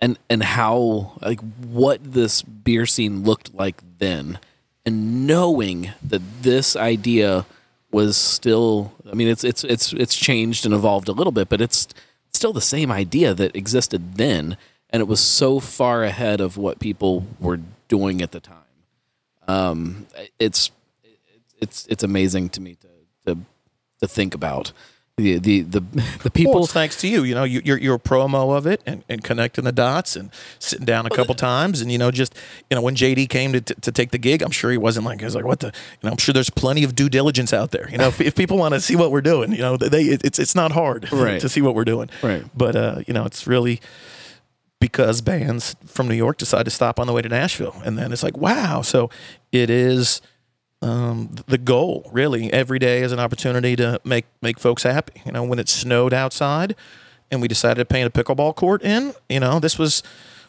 and and how like what this beer scene looked like then. And knowing that this idea was still i mean it's it's it's it's changed and evolved a little bit but it's still the same idea that existed then. And it was so far ahead of what people were doing at the time. Um, it's it's it's amazing to me to to to think about the the the, the people. Well, thanks to you. You know, you, you're you're a promo of it and, and connecting the dots and sitting down a couple times and you know just you know when JD came to, to, to take the gig, I'm sure he wasn't like he was like what the you know I'm sure there's plenty of due diligence out there. You know, if, if people want to see what we're doing, you know, they it's it's not hard Right. to see what we're doing. Right. But uh, you know, it's really because bands from New York decide to stop on the way to Nashville, and then it's like wow. So it is um, the goal really every day is an opportunity to make make folks happy. You know, when it snowed outside and we decided to paint a pickleball court in, you know, this was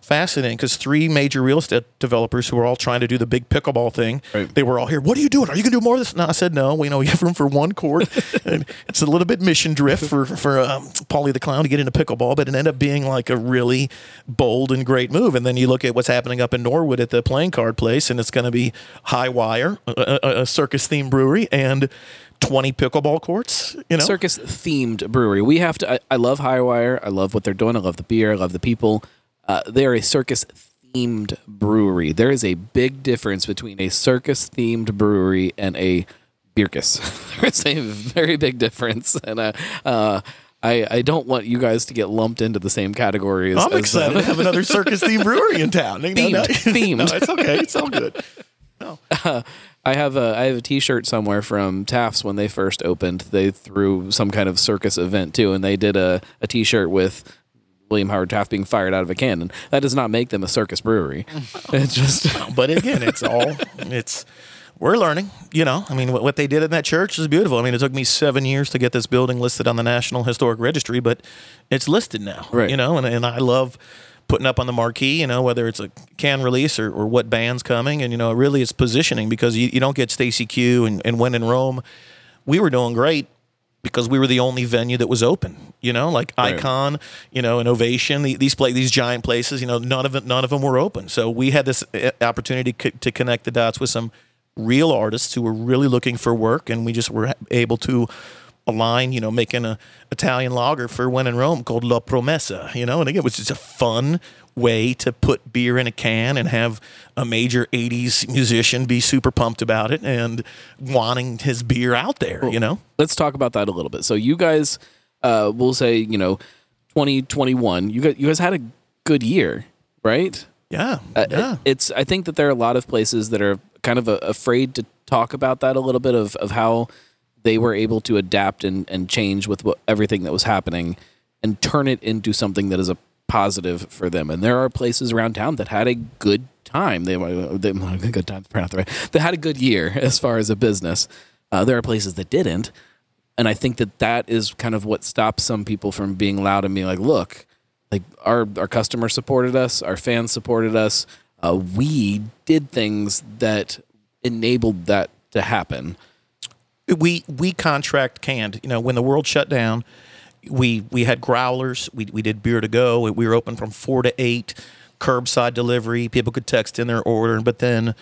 fascinating because three major real estate developers who were all trying to do the big pickleball thing, Right. they were all here. What are you doing? Are you going to do more of this? No, I said no. We know we have room for one court. and it's a little bit mission drift for for um, Paulie the Clown to get into pickleball, but it ended up being like a really bold and great move. And then you look at what's happening up in Norwood at the playing card place, and it's going to be high wire, a, a, a circus themed brewery, and 20 pickleball courts. You know, circus themed brewery. We have to. I, I love Highwire. I love what they're doing. I love the beer. I love the people. Uh, they are a circus themed brewery. There is a big difference between a circus themed brewery and a Bircus. There's a very big difference, and uh, uh, I I don't want you guys to get lumped into the same category as. I'm as, excited uh, to have another circus themed brewery in town. Know, Themed, no- themed. No, it's okay. It's all good. No. I have a I have a T-shirt somewhere from Taft's when they first opened. They threw some kind of circus event too, and they did a, a T-shirt with William Howard Taft being fired out of a cannon. That does not make them a circus brewery. it's just But again, it's all it's we're learning. You know, I mean, what, what they did in that church is beautiful. I mean, it took me seven years to get this building listed on the National Historic Registry, but it's listed now. Right. You know, and and I love putting up on the marquee. You know, whether it's a can release or, or what band's coming, and you know, really it's positioning because you, you don't get Stacey Q and, and when in Rome, we were doing great because we were the only venue that was open. You know, like Right. Icon, you know, and Ovation. the- These play these giant places. You know, none of it, none of them were open. So we had this uh, opportunity to connect the dots with some real artists who were really looking for work, and we just were able to align. You know, making a Italian lager for When in Rome called La Promessa. You know, and again, it was just a fun way to put beer in a can and have a major 80s musician be super pumped about it and wanting his beer out there, you know? let's talk about that a little bit. So you guys, uh, we'll say you know, twenty twenty one. You guys you guys had a good year, right? Yeah. Uh, yeah. It's I think that there are a lot of places that are kind of uh, afraid to talk about that a little bit of of how they were able to adapt and, and change with what, everything that was happening and turn it into something that is a positive for them. And there are places around town that had a good time. They they, good time, pronounced the right. They had a good year as far as a business. Uh, there are places that didn't. and I think that that is kind of what stops some people from being loud and being like, look, like our our customers supported us, our fans supported us. Uh, we did things that enabled that to happen. we we contract canned. You know, when the world shut down, we we had growlers. We we did beer to go. We were open from four to eight, curbside delivery. People could text in their order, but then.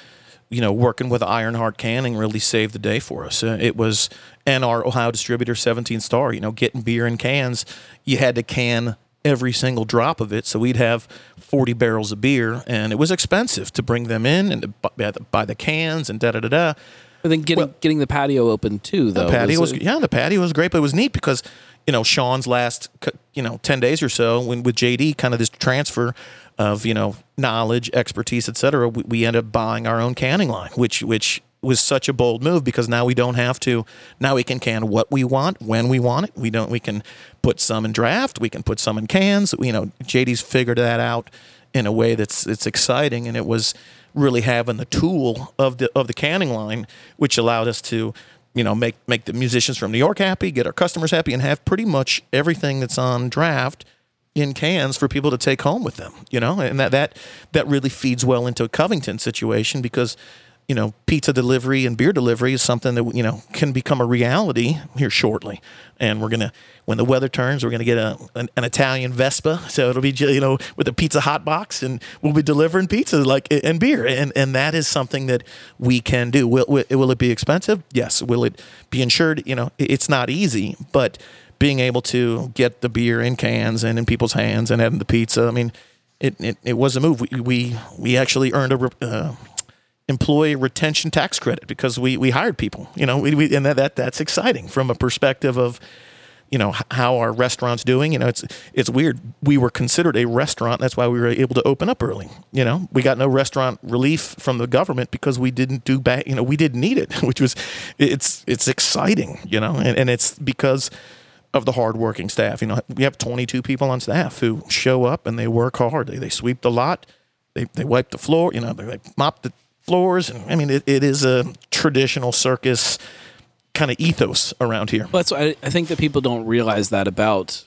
You know, working with Ironheart Canning really saved the day for us. Uh, it was, and our Ohio distributor, 17 Star. You know, getting beer in cans, you had to can every single drop of it. So we'd have 40 barrels of beer, and it was expensive to bring them in and to buy the, buy the cans and da da da da. I think getting Well- getting the patio open too, though. The patio was, a- yeah, the patio was great, but it was neat because you know Sean's last you know ten days or so when with JD kind of this transfer of you know knowledge, expertise, etc. We, we ended up buying our own canning line, which which was such a bold move because now we don't have to now we can can what we want when we want it we don't we can put some in draft we can put some in cans you know JD's figured that out in a way that's it's exciting and it was really having the tool of the of the canning line which allowed us to you know make make the musicians from New York happy get our customers happy and have pretty much everything that's on draft in cans for people to take home with them you know? And that that that really feeds well into a Covington situation because you know pizza delivery and beer delivery is something that you know can become a reality here shortly. And we're gonna when the weather turns we're gonna get a an, an Italian Vespa. So it'll be you know with a pizza hot box and we'll be delivering pizza like and beer. And and that is something that we can do. Will will, will it be expensive? Yes. Will it be insured? You know it's not easy but being able to get the beer in cans and in people's hands and having the pizza I mean it, it, it was a move. We, we, we actually earned a, uh, employee retention tax credit because we, we hired people, you know, we, we, and that, that, that's exciting from a perspective of, you know, how our restaurant's doing. You know, it's, it's weird. We were considered a restaurant. That's why we were able to open up early. You know, we got no restaurant relief from the government because we didn't do bad, you know, we didn't need it, which was, it's, it's exciting, you know, and, and it's because of the hardworking staff. You know, we have 22 people on staff who show up and they work hard. They, they sweep the lot, they, they wipe the floor, you know, they, they mop the floors. I mean, it, it is a traditional circus kind of ethos around here. Well, that's I, I think that people don't realize that about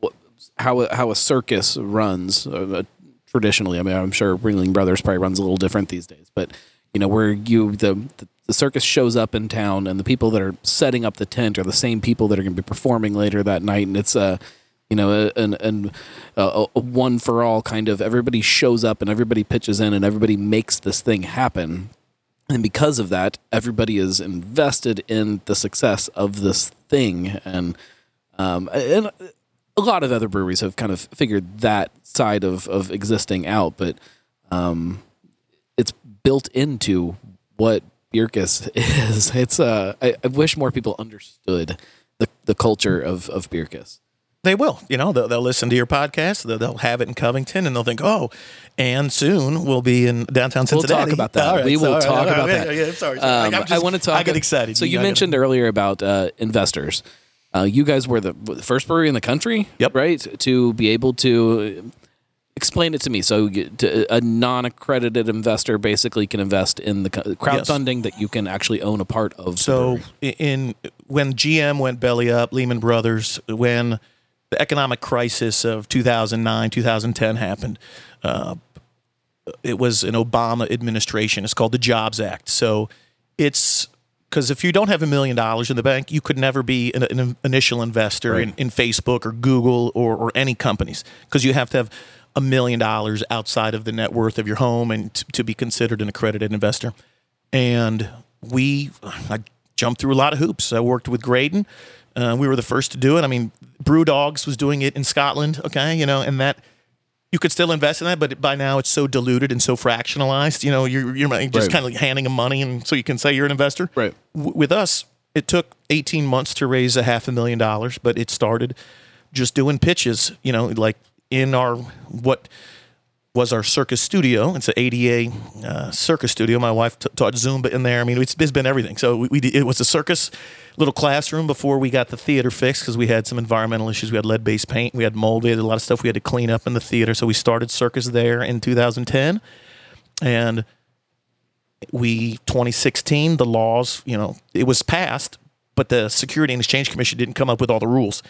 what, how how a circus runs uh, traditionally. I mean, I'm sure Ringling Brothers probably runs a little different these days, but you know, where you the, the the circus shows up in town, and the people that are setting up the tent are the same people that are going to be performing later that night, and it's a you know and an, an a, a one for all kind of everybody shows up and everybody pitches in and everybody makes this thing happen. And because of that everybody is invested in the success of this thing. And um, and a lot of other breweries have kind of figured that side of, of existing out but um, it's built into what Bircus is. It's uh, I, I wish more people understood the, the culture of, of Bircus They will, you know, they'll, they'll listen to your podcast. They'll, they'll have it in Covington, and they'll think, "Oh, and soon we'll be in downtown Cincinnati." We'll talk about that. Right, we will right, talk right, about yeah, that. Yeah, sorry. sorry. Um, I'm I want to talk. I get excited. So you gotta- mentioned earlier about uh, investors. Uh, you guys were the first brewery in the country, Yep. right? To be able to explain it to me. So to, a non-accredited investor basically can invest in the crowdfunding that you can actually own a part of. So in when GM went belly up, Lehman Brothers, when the economic crisis of 2009, 2010 happened, uh, it was an Obama administration. It's called the Jobs Act. So it's because if you don't have a million dollars in the bank, you could never be an, an initial investor in, in Facebook or Google or, or any companies because you have to have a million dollars outside of the net worth of your home and t- to be considered an accredited investor and we I jumped through a lot of hoops. I worked with Graydon. Uh, we were the first to do it. I mean, Brew Dogs was doing it in Scotland. Okay, you know, and that you could still invest in that, but by now it's so diluted and so fractionalized. You know, you're you're just Right. kind of like handing them money, and so you can say you're an investor. Right. W- with us, it took 18 months to raise a half a million dollars, but it started just doing pitches. You know, like in our what was our circus studio. It's an ADA uh, circus studio. My wife t- taught Zumba in there. I mean, it's, it's been everything. So we, we did, it was a circus little classroom before we got the theater fixed because we had some environmental issues. We had lead based paint, we had mold, we had a lot of stuff we had to clean up in the theater. So we started circus there in 2010, and we 2016 the laws you know it was passed but the Security and Exchange Commission didn't come up with all the rules.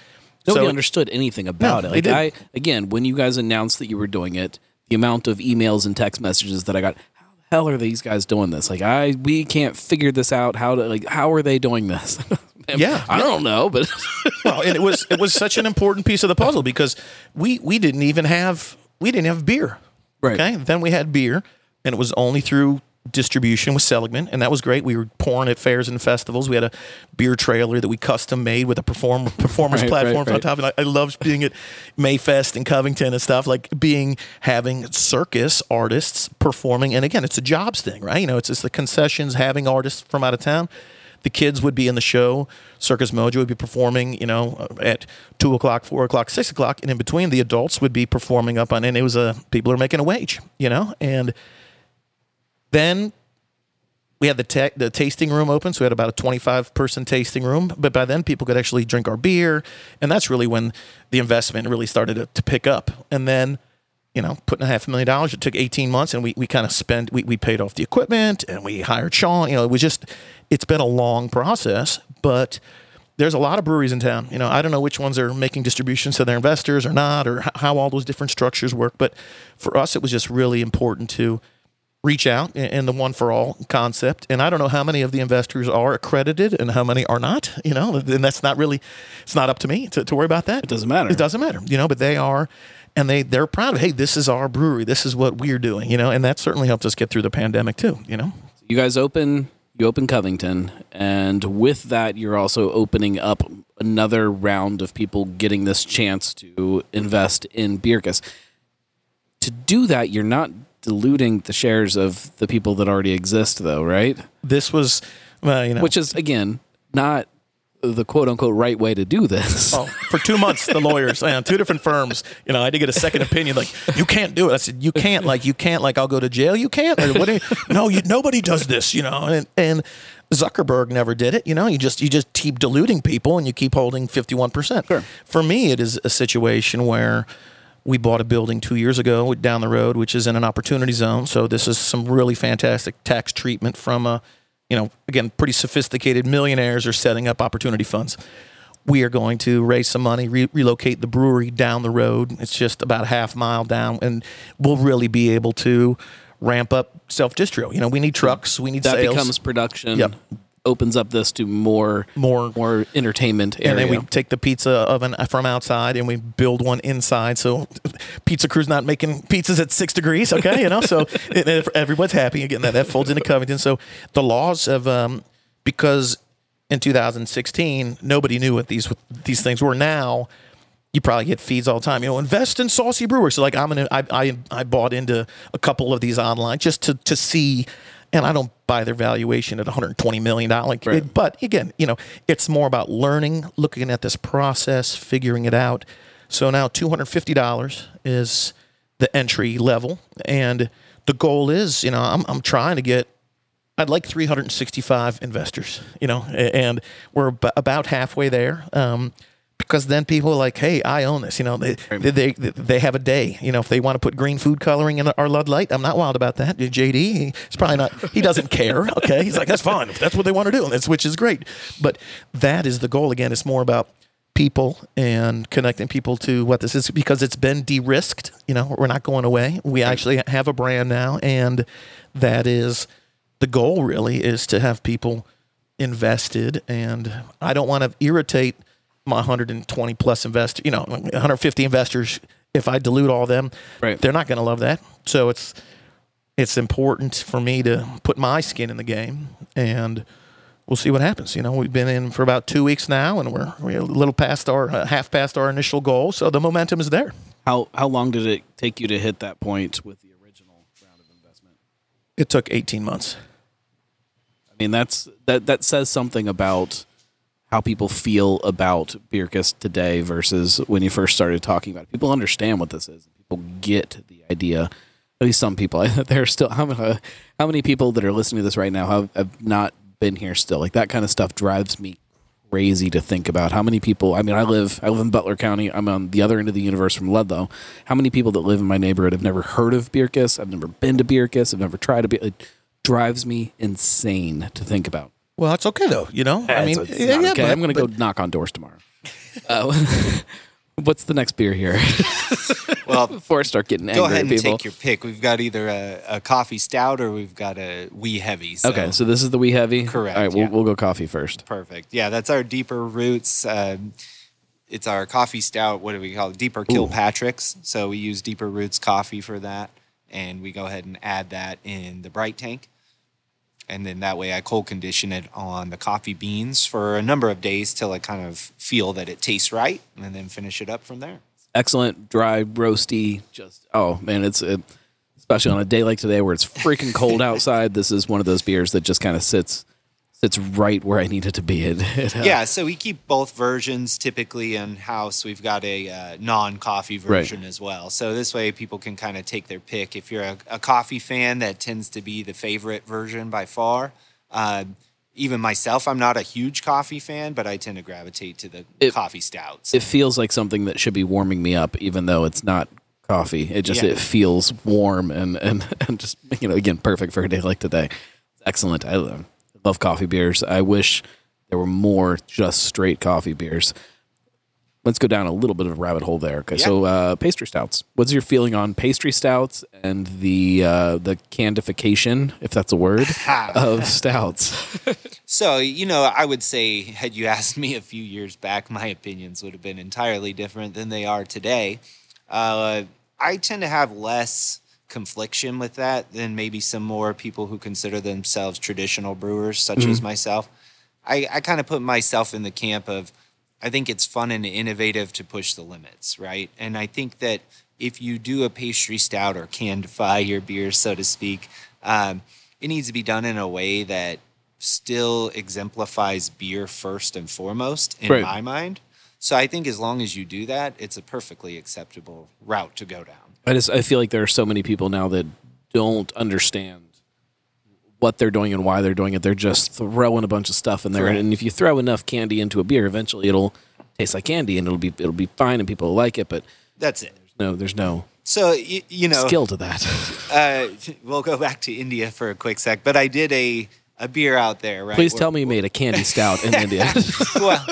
Nobody So- understood anything about No, it. they Like. I again, when you guys announced that you were doing it, the amount of emails and text messages that I got, how the hell are these guys doing this? Like I we can't figure this out. How to like how are they doing this? Yeah, I don't know, but well, and it was it was such an important piece of the puzzle because we we didn't even have we didn't have beer. Right. Okay. Then we had beer, and it was only through distribution with Seligman, and that was great. We were pouring at fairs and festivals. We had a beer trailer that we custom made with a perform performance Right, platform right, on top. And I, I loved being at Mayfest and Covington and stuff like being having circus artists performing. And again, it's a jobs thing, right? You know, it's just the concessions having artists from out of town. The kids would be in the show. Circus Mojo would be performing, you know, uh, at two o'clock, four o'clock, six o'clock, and in between, the adults would be performing up on. And it was a people are making a wage, you know, and then we had the ta- the tasting room open, so we had about a 25 person tasting room. But by then, people could actually drink our beer, and that's really when the investment really started to, to pick up. And then, you know, putting a half a million dollars, it took 18 months, and we, we kind of spent, we, we paid off the equipment, and we hired Sean. You know, it was just, it's been a long process, but there's a lot of breweries in town. You know, I don't know which ones are making distributions to their investors or not, or how all those different structures work. But for us, it was just really important to reach out in in the one for all concept. And I don't know how many of the investors are accredited and how many are not, you know, and that's not really, it's not up to me to, to worry about that. It doesn't matter. It doesn't matter, you know, but they are, and they, they're proud of, hey, this is our brewery. This is what we're doing, you know, and that certainly helped us get through the pandemic too, you know. you guys open you open Covington, and with that, you're also opening up another round of people getting this chance to invest in Bircus. To do that, you're not diluting the shares of the people that already exist, though, right? This was, well, you know, Which is again not the quote unquote right way to do this. Oh, for two months, the lawyers, uh, two different firms. You know, I had to get a second opinion. Like, you can't do it. I said, you can't. Like, you can't. Like, I'll go to jail. You can't. Or what? you- no, you, nobody does this. You know, and and Zuckerberg never did it. You know, you just you just keep diluting people and you keep holding fifty one percent. For me, it is a situation where. We bought a building two years ago down the road, which is in an opportunity zone. So this is some really fantastic tax treatment from a, you know, again, pretty sophisticated millionaires are setting up opportunity funds we are going to raise some money, re- relocate the brewery down the road. It's just about a half mile down, and we'll really be able to ramp up self distro. You know, we need trucks, we need that sales, becomes production. Yep. Opens up this to more more. more entertainment And area. then we take the pizza oven from outside and we build one inside. So pizza crew's not making pizzas at six degrees. Okay. You know, so everyone's happy again. That, that folds into Covington. So the laws of um, because in 2016, nobody knew what these, these things were now. You probably get feeds all the time. You know, invest in Saucy Brewer. So like I'm gonna, I, I, I bought into a couple of these online just to, to see, and I don't buy their valuation at 120 million dollars. Right. But again, you know, it's more about learning, looking at this process, figuring it out. So now $250 is the entry level, and the goal is, you know, I'm, I'm trying to get I'd like 365 investors, you know, and we're ab- about halfway there. Um, because then people are like, "Hey, I own this." You know, they, they they have a day. You know, if they want to put green food coloring in our Lud Light, I'm not wild about that. JD, he's probably not. He doesn't care. Okay, he's like, "That's fine. That's what they want to do," and that's which is great. But that is the goal. Again, it's more about people and connecting people to what this is because it's been de-risked. You know, we're not going away. We actually have a brand now, and that is the goal. Really, is to have people invested, and I don't want to irritate my 120 plus investors. You know, 150 investors. If I dilute all them, Right. they're not going to love that. So it's it's important for me to put my skin in the game and we'll see what happens. You know, we've been in for about two weeks now, and we're, we're a little past our uh, half past our initial goal, so the momentum is there. how how long did it take you to hit that point with the original round of investment? It took 18 months. I mean, that's that that says something about how people feel about Bircus today versus when you first started talking about it. People understand what this is. People get the idea. At least some people. There are still how many how many people that are listening to this right now have, have not been here still. Like that kind of stuff drives me crazy to think about. How many people? I mean, I live I live in Butler County. I'm on the other end of the universe from Ludlow. How many people that live in my neighborhood have never heard of Bircus? I've never been to Bircus. I've never tried to be. It drives me insane to think about. Well, that's okay though. You know, I mean, It's- it's yeah, yeah, okay. but- I'm going to go knock on doors tomorrow. Uh, what's the next beer here? Well, Before I start getting angry go ahead and people. take your pick. We've got either a, a coffee stout or we've got a wee heavy. So okay, so this is the wee heavy. Correct, All right, we'll, yeah. we'll go coffee first. perfect. Yeah, that's our deeper roots. Um, it's our coffee stout. What do we call it? Deeper Kilpatrick's. So we use deeper roots coffee for that, and we go ahead and add that in the bright tank. And then that way I cold condition it on the coffee beans for a number of days till I kind of feel that it tastes right, and then finish it up from there. Excellent, dry, roasty. Just oh man, it's it, especially on a day like today where it's freaking cold outside. This is one of those beers that just kind of sits sits right where I need it to be. It, it, uh, Yeah, so we keep both versions typically in house. We've got a uh, non coffee version as well. So this way people can kind of take their pick. If you're a, a coffee fan, that tends to be the favorite version by far. Uh, even myself, I'm not a huge coffee fan, but I tend to gravitate to the It- coffee stouts. it feels like something that should be warming me up, even though it's not coffee. It just Yeah. it feels warm and and and just you know again perfect for a day like today. Excellent. I love, love coffee beers. I wish there were more just straight coffee beers. Let's go down a little bit of a rabbit hole there. Okay, so uh, pastry stouts. What's your feeling on pastry stouts and the uh, the candification, if that's a word, of stouts? So, you know, I would say, had you asked me a few years back, my opinions would have been entirely different than they are today. Uh, I tend to have less confliction with that than maybe some more people who consider themselves traditional brewers, such as myself. I, I kind of put myself in the camp of, I think it's fun and innovative to push the limits, right? And I think that if you do a pastry stout or candify your beer, so to speak, um, it needs to be done in a way that still exemplifies beer first and foremost in Right. my mind. So I think as long as you do that, it's a perfectly acceptable route to go down. I just I feel like there are so many people now that don't understand what they're doing and why they're doing it. They're just throwing a bunch of stuff in there, Correct. and if you throw enough candy into a beer, eventually it'll taste like candy, and it'll be it'll be fine, and people will like it. But That's it. no, there's no So you, you know, skill to that. uh, we'll go back to India for a quick sec. But I did a a beer out there, right? Please tell me you made a candy stout in India. well,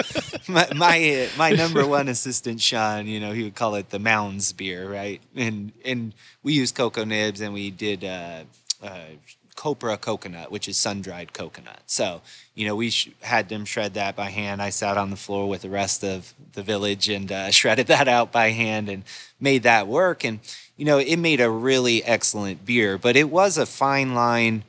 my my, uh, my number one assistant Sean, you know, he would call it the Mounds beer, right? And and we used cocoa nibs, and we did uh, uh, copra coconut, which is sun dried coconut. So you know, we sh- had them shred that by hand. I sat on the floor with the rest of the village and uh, shredded that out by hand and made that work. And you know, it made a really excellent beer, but it was a fine line.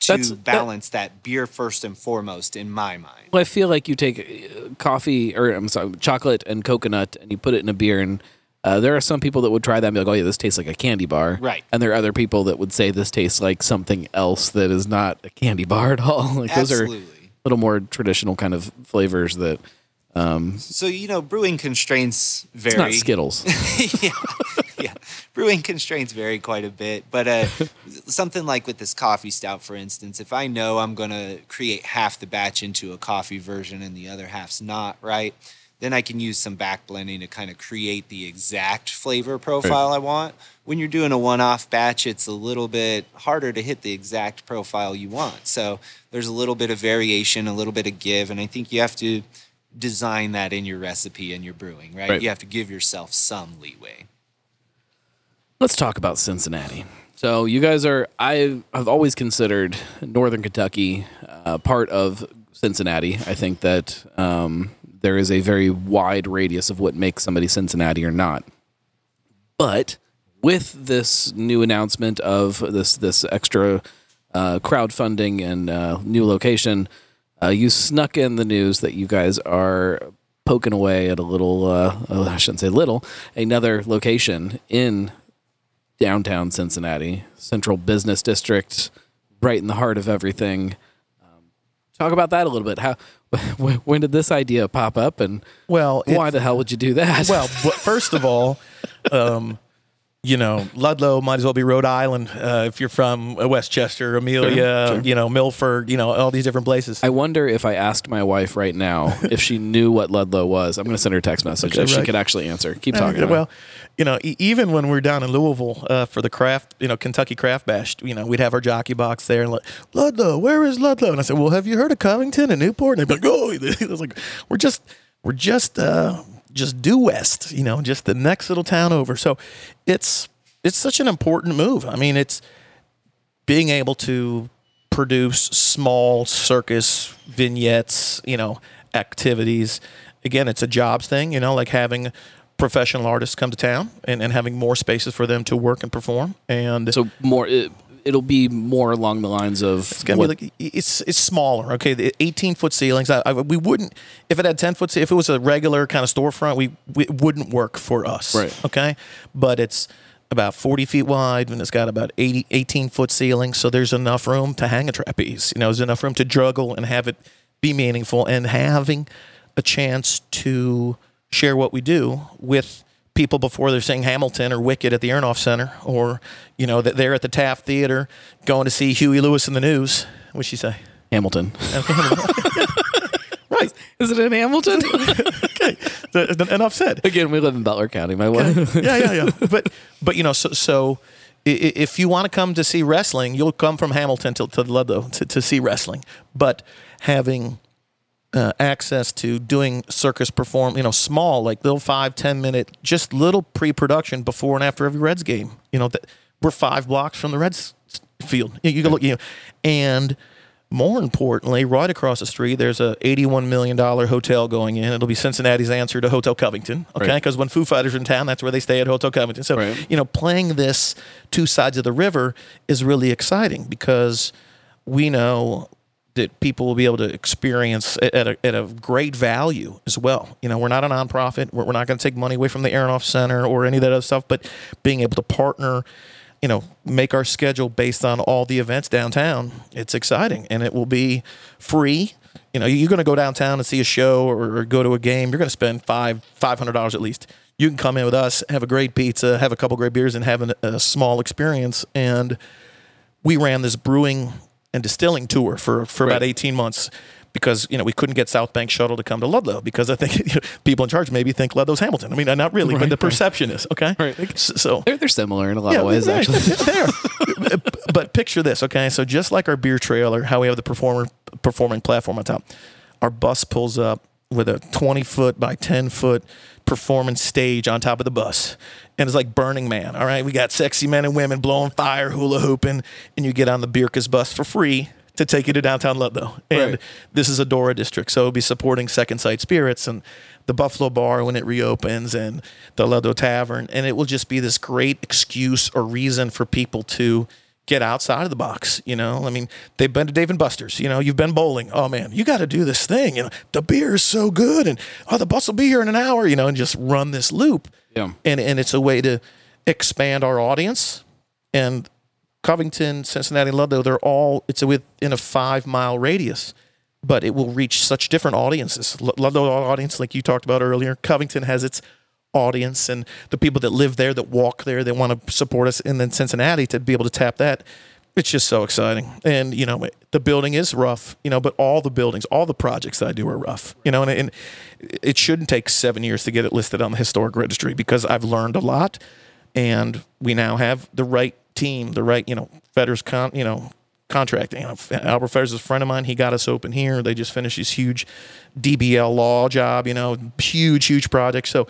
To That's- balance that beer first and foremost in my mind. well, I feel like you take uh, coffee or I'm sorry, chocolate and coconut, and you put it in a beer, and uh, there are some people that would try that and be like, "Oh yeah, this tastes like a candy bar," Right. And there are other people that would say this tastes like something else that is not a candy bar at all. Like those are a little more traditional kind of flavors that So you know, brewing constraints vary. it's not Skittles. yeah, brewing constraints vary quite a bit. But uh, something like with this coffee stout, for instance, if I know I'm going to create half the batch into a coffee version and the other half's not, right? Then I can use some back blending to kind of create the exact flavor profile I want. When you're doing a one-off batch, it's a little bit harder to hit the exact profile you want. So there's a little bit of variation, a little bit of give, and I think you have to design that in your recipe and your brewing, right? Right. You have to give yourself some leeway. Let's talk about Cincinnati. So you guys are I have always considered Northern Kentucky uh, part of Cincinnati. I think that um, there is a very wide radius of what makes somebody Cincinnati or not. But with this new announcement of this this extra uh, crowdfunding and uh, new location, uh, you snuck in the news that you guys are poking away at a little. Uh, oh, I shouldn't say little. Another location in downtown Cincinnati, central business district, right in the heart of everything. Um, talk about that a little bit. How when, did this idea pop up, and Well, why the hell would you do that? Well, first of all, um, you know, Ludlow might as well be Rhode Island uh, if you're from uh, Westchester, Amelia, Sure, sure. you know, Milford, you know, all these different places. I wonder if I asked my wife right now if she knew what Ludlow was. I'm going to send her a text message Okay, if she could actually answer. Keep Uh, talking. it. well, you know, e- even when we're down in Louisville uh, for the craft, you know, Kentucky Craft Bash, you know, we'd have our jockey box there and like, Ludlow, where is Ludlow? And I said, well, have you heard of Covington and Newport? And they'd be like, oh, I was like, we're just, we're just, uh, just due west, you know, just the next little town over. So it's, it's such an important move. I mean, it's being able to produce small circus vignettes, you know, activities. Again, it's a jobs thing, you know, like having professional artists come to town and, and having more spaces for them to work and perform. And so more, it'll be more along the lines of it's gonna what- be like it's it's smaller. Okay, the 18 foot ceilings. I, I, we wouldn't if it had 10 foot. If it was a regular kind of storefront, we, we it wouldn't work for us. Right. Okay, but it's about 40 feet wide and it's got about 80, 18 foot ceilings. So there's enough room to hang a trapeze. You know, there's enough room to juggle and have it be meaningful and having a chance to share what we do with people before they're seeing Hamilton or Wicked at the Aronoff Center or, you know, that they're at the Taft Theater going to see Huey Lewis in the news. What'd she say? Hamilton. Right. Is it in Hamilton? Okay. The- the- Enough said. Again, we live in Butler County. My wife. yeah, yeah, yeah. But but you know, so so i- i- if you want to come to see wrestling, you'll come from Hamilton to, to Ludlow to, to see wrestling. But having uh, access to doing circus perform, you know, small like little five ten minute, just little pre production before and after every Reds game. You know, that we're five blocks from the Reds field. You, you can look, you know, and more importantly, right across the street, there's a $81 million hotel going in. It'll be Cincinnati's answer to Hotel Covington, okay? Right. Because when Foo Fighters are in town, that's where they stay at Hotel Covington. So, Right. you know, playing this two sides of the river is really exciting because we know that people will be able to experience at a, at a great value as well. You know, we're not a nonprofit. We're, we're not going to take money away from the Aronoff Center or any of that other stuff, but being able to partner, you know, make our schedule based on all the events downtown, it's exciting and it will be free. You know, you're going to go downtown and see a show or, or go to a game. You're going to spend five five hundred dollars at least. You can come in with us, have a great pizza, have a couple great beers, and have an, a small experience. And we ran this brewing and distilling tour for for about 18 months because you know we couldn't get South Bank Shuttle to come to Ludlow because I think you know, people in charge maybe think Ludlow's Hamilton. I mean, not really, but Right, the right. perception is okay. Right. So They're, they're similar in a lot of ways, right, actually. they are. but picture this, okay? So just like our beer trailer, how we have the performer performing platform on top, our bus pulls up with a 20 foot by 10 foot performance stage on top of the bus. And it's like Burning Man. All right. We got sexy men and women blowing fire, hula hooping, and you get on the Bircus bus for free to take you to downtown Ludlow. And Right. this is a Dora district, so it'll be supporting Second Sight Spirits and the Buffalo Bar when it reopens and the Ludlow Tavern. And it will just be this great excuse or reason for people to get outside of the box. You know, I mean, they've been to Dave and Buster's. You know, you've been bowling. Oh man, you got to do this thing. You know, the beer is so good, and oh, the bus will be here in an hour. You know, and just run this loop. Yeah. And and it's a way to expand our audience and Covington, Cincinnati, Ludlow, they're all it's within a five mile radius, but it will reach such different audiences. Ludlow audience, like you talked about earlier, Covington has its audience, and the people that live there, that walk there, they want to support us, and then Cincinnati to be able to tap that. It's just so exciting, and you know the building is rough, you know, but all the buildings, all the projects that I do are rough, you know, and, and it shouldn't take seven years to get it listed on the historic registry because I've learned a lot, and we now have the right team, the right, you know, Fetters con, you know, contracting. Albert Fetters is a friend of mine. He got us open here. They just finished this huge DBL law job, you know, huge, huge project. So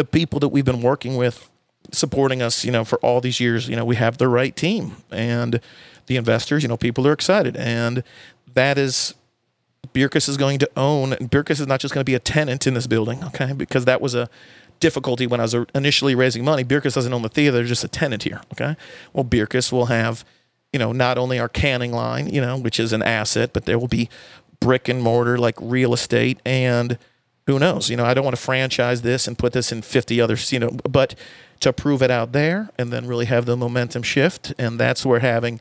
the people that we've been working with, supporting us, you know, for all these years, you know, we have the right team and the investors, you know, people are excited. And that is Bircus is going to own, and Bircus is not just going to be a tenant in this building, okay? Because that was a difficulty when I was initially raising money. Bircus doesn't own the theater; they're just a tenant here, okay? Well, Bircus will have, you know, not only our canning line, you know, which is an asset, but there will be brick and mortar, like real estate, and who knows? You know, I don't want to franchise this and put this in 50 others, you know, but to prove it out there and then really have the momentum shift, and that's where having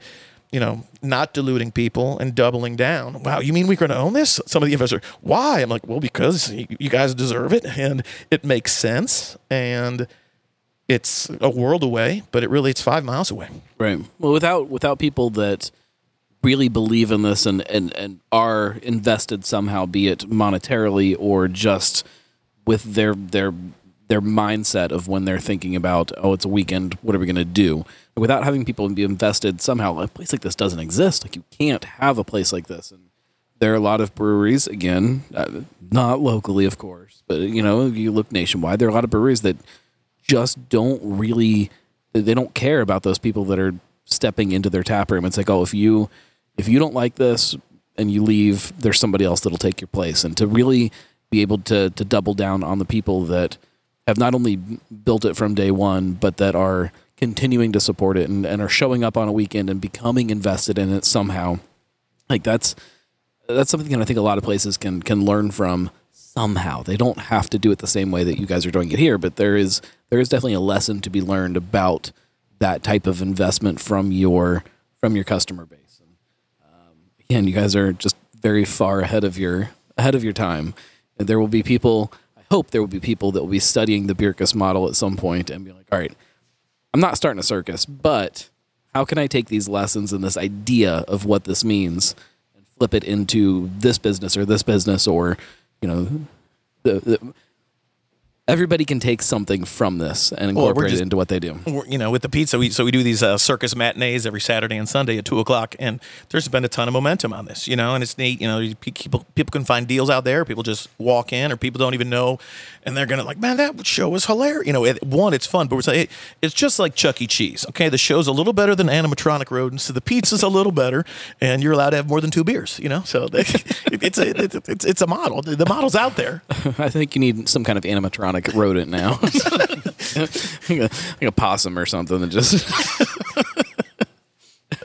you know, not diluting people and doubling down. Wow, you mean we're going to own this? Some of the investors, why? I'm like, well, because you guys deserve it and it makes sense. And it's a world away, but it really it's five miles away. Right. Well, without without people that really believe in this and and and are invested somehow, be it monetarily or just with their their their mindset of when they're thinking about oh it's a weekend what are we going to do without having people be invested somehow a place like this doesn't exist. Like you can't have a place like this. And there are a lot of breweries again uh, not locally of course but you know you look nationwide there are a lot of breweries that just don't really they don't care about those people that are stepping into their tap room. It's like oh if you if you don't like this and you leave there's somebody else that'll take your place and to really be able to to double down on the people that have not only built it from day one, but that are continuing to support it and, and are showing up on a weekend and becoming invested in it somehow. Like that's that's something that I think a lot of places can can learn from somehow. They don't have to do it the same way that you guys are doing it here, but there is there is definitely a lesson to be learned about that type of investment from your from your customer base. And you guys are just very far ahead of your ahead of your time. And there will be people I hope there will be people that will be studying the Bircus model at some point and be like, all right, I'm not starting a circus, but how can I take these lessons and this idea of what this means and flip it into this business or this business or, you know, the, the everybody can take something from this and incorporate well, just, it into what they do. You know, with the pizza, we, so we do these uh, circus matinees every Saturday and Sunday at two o'clock, and there's been a ton of momentum on this. You know, and it's neat. You know, people people can find deals out there. People just walk in, or people don't even know, and they're gonna like, man, that show was hilarious. You know, it, one, it's fun, but it's, like, it's just like Chuck E. Cheese. Okay, the show's a little better than animatronic rodents, so the pizza's a little better, and you're allowed to have more than two beers. You know, so they, it's a it's, it's a model. The model's out there. I think you need some kind of animatronic like rodent now, like, a, like a possum or something that just.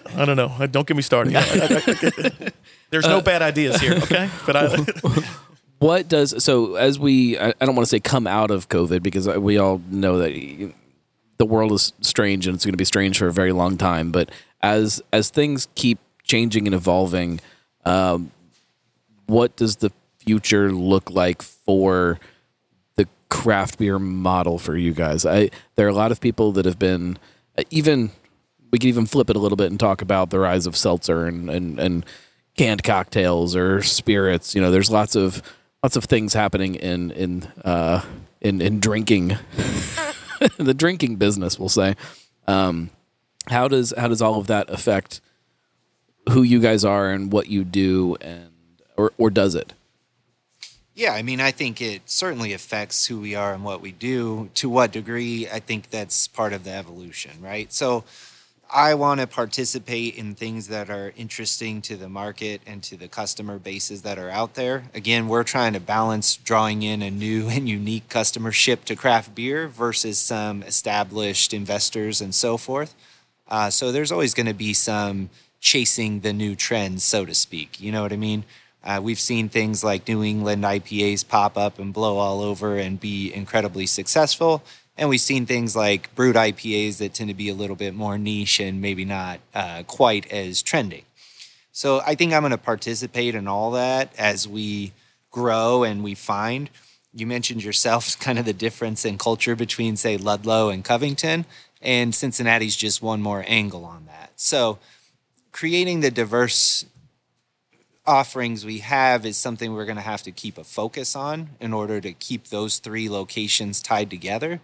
I don't know. Don't get me started. There's no uh, bad ideas here, okay? But I. what does so as we? I, I don't want to say come out of COVID because we all know that the world is strange and it's going to be strange for a very long time. But as as things keep changing and evolving, um, what does the future look like for craft beer model for you guys. I there are a lot of people that have been even we can even flip it a little bit and talk about the rise of seltzer and and, and canned cocktails or spirits. You know, there's lots of lots of things happening in in uh, in in drinking, the drinking business. We'll say. Um, how does how does all of that affect who you guys are and what you do and or or does it? Yeah, I mean, I think it certainly affects who we are and what we do. To what degree, I think that's part of the evolution, right? So I want to participate in things that are interesting to the market and to the customer bases that are out there. Again, we're trying to balance drawing in a new and unique customer ship to craft beer versus some established investors and so forth. Uh, so there's always going to be some chasing the new trends, so to speak. You know what I mean? Uh, we've seen things like New England IPAs pop up and blow all over and be incredibly successful. And we've seen things like brut IPAs that tend to be a little bit more niche and maybe not uh, quite as trending. So I think I'm going to participate in all that as we grow and we find. You mentioned yourself kind of the difference in culture between, say, Ludlow and Covington, and Cincinnati's just one more angle on that. So creating the diverse offerings we have is something we're going to have to keep a focus on in order to keep those three locations tied together.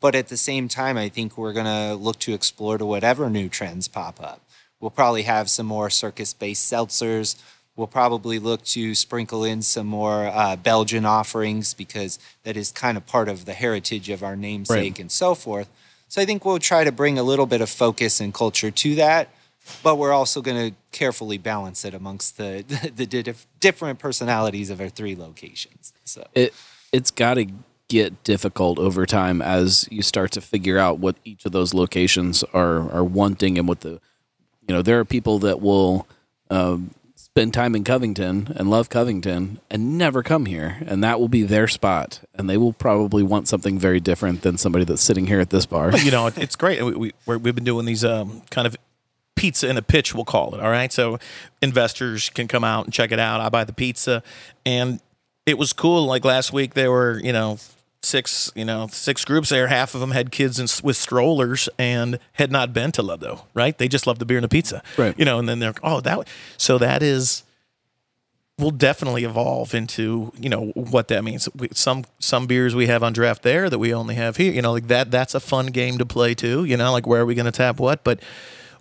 But at the same time, I think we're going to look to explore to whatever new trends pop up. We'll probably have some more circus based seltzers. We'll probably look to sprinkle in some more uh, Belgian offerings because that is kind of part of the heritage of our namesake right. and so forth. So I think we'll try to bring a little bit of focus and culture to that but we're also going to carefully balance it amongst the the, the different personalities of our three locations. So it it's got to get difficult over time as you start to figure out what each of those locations are are wanting and what the you know there are people that will um, spend time in Covington and love Covington and never come here and that will be their spot and they will probably want something very different than somebody that's sitting here at this bar. But, you know, it's great. We, we have been doing these um, kind of pizza in a pitch, we'll call it. All right. So investors can come out and check it out. I buy the pizza. And it was cool. Like last week, there were, you know, six, you know, six groups there. Half of them had kids in, with strollers and had not been to Ludlow, right? They just love the beer and the pizza, Right. You know, and then they're oh that. So that is will definitely evolve into you know what that means. We, some some beers we have on draft there that we only have here. You know, like that. That's a fun game to play too. You know, like where are we going to tap what? But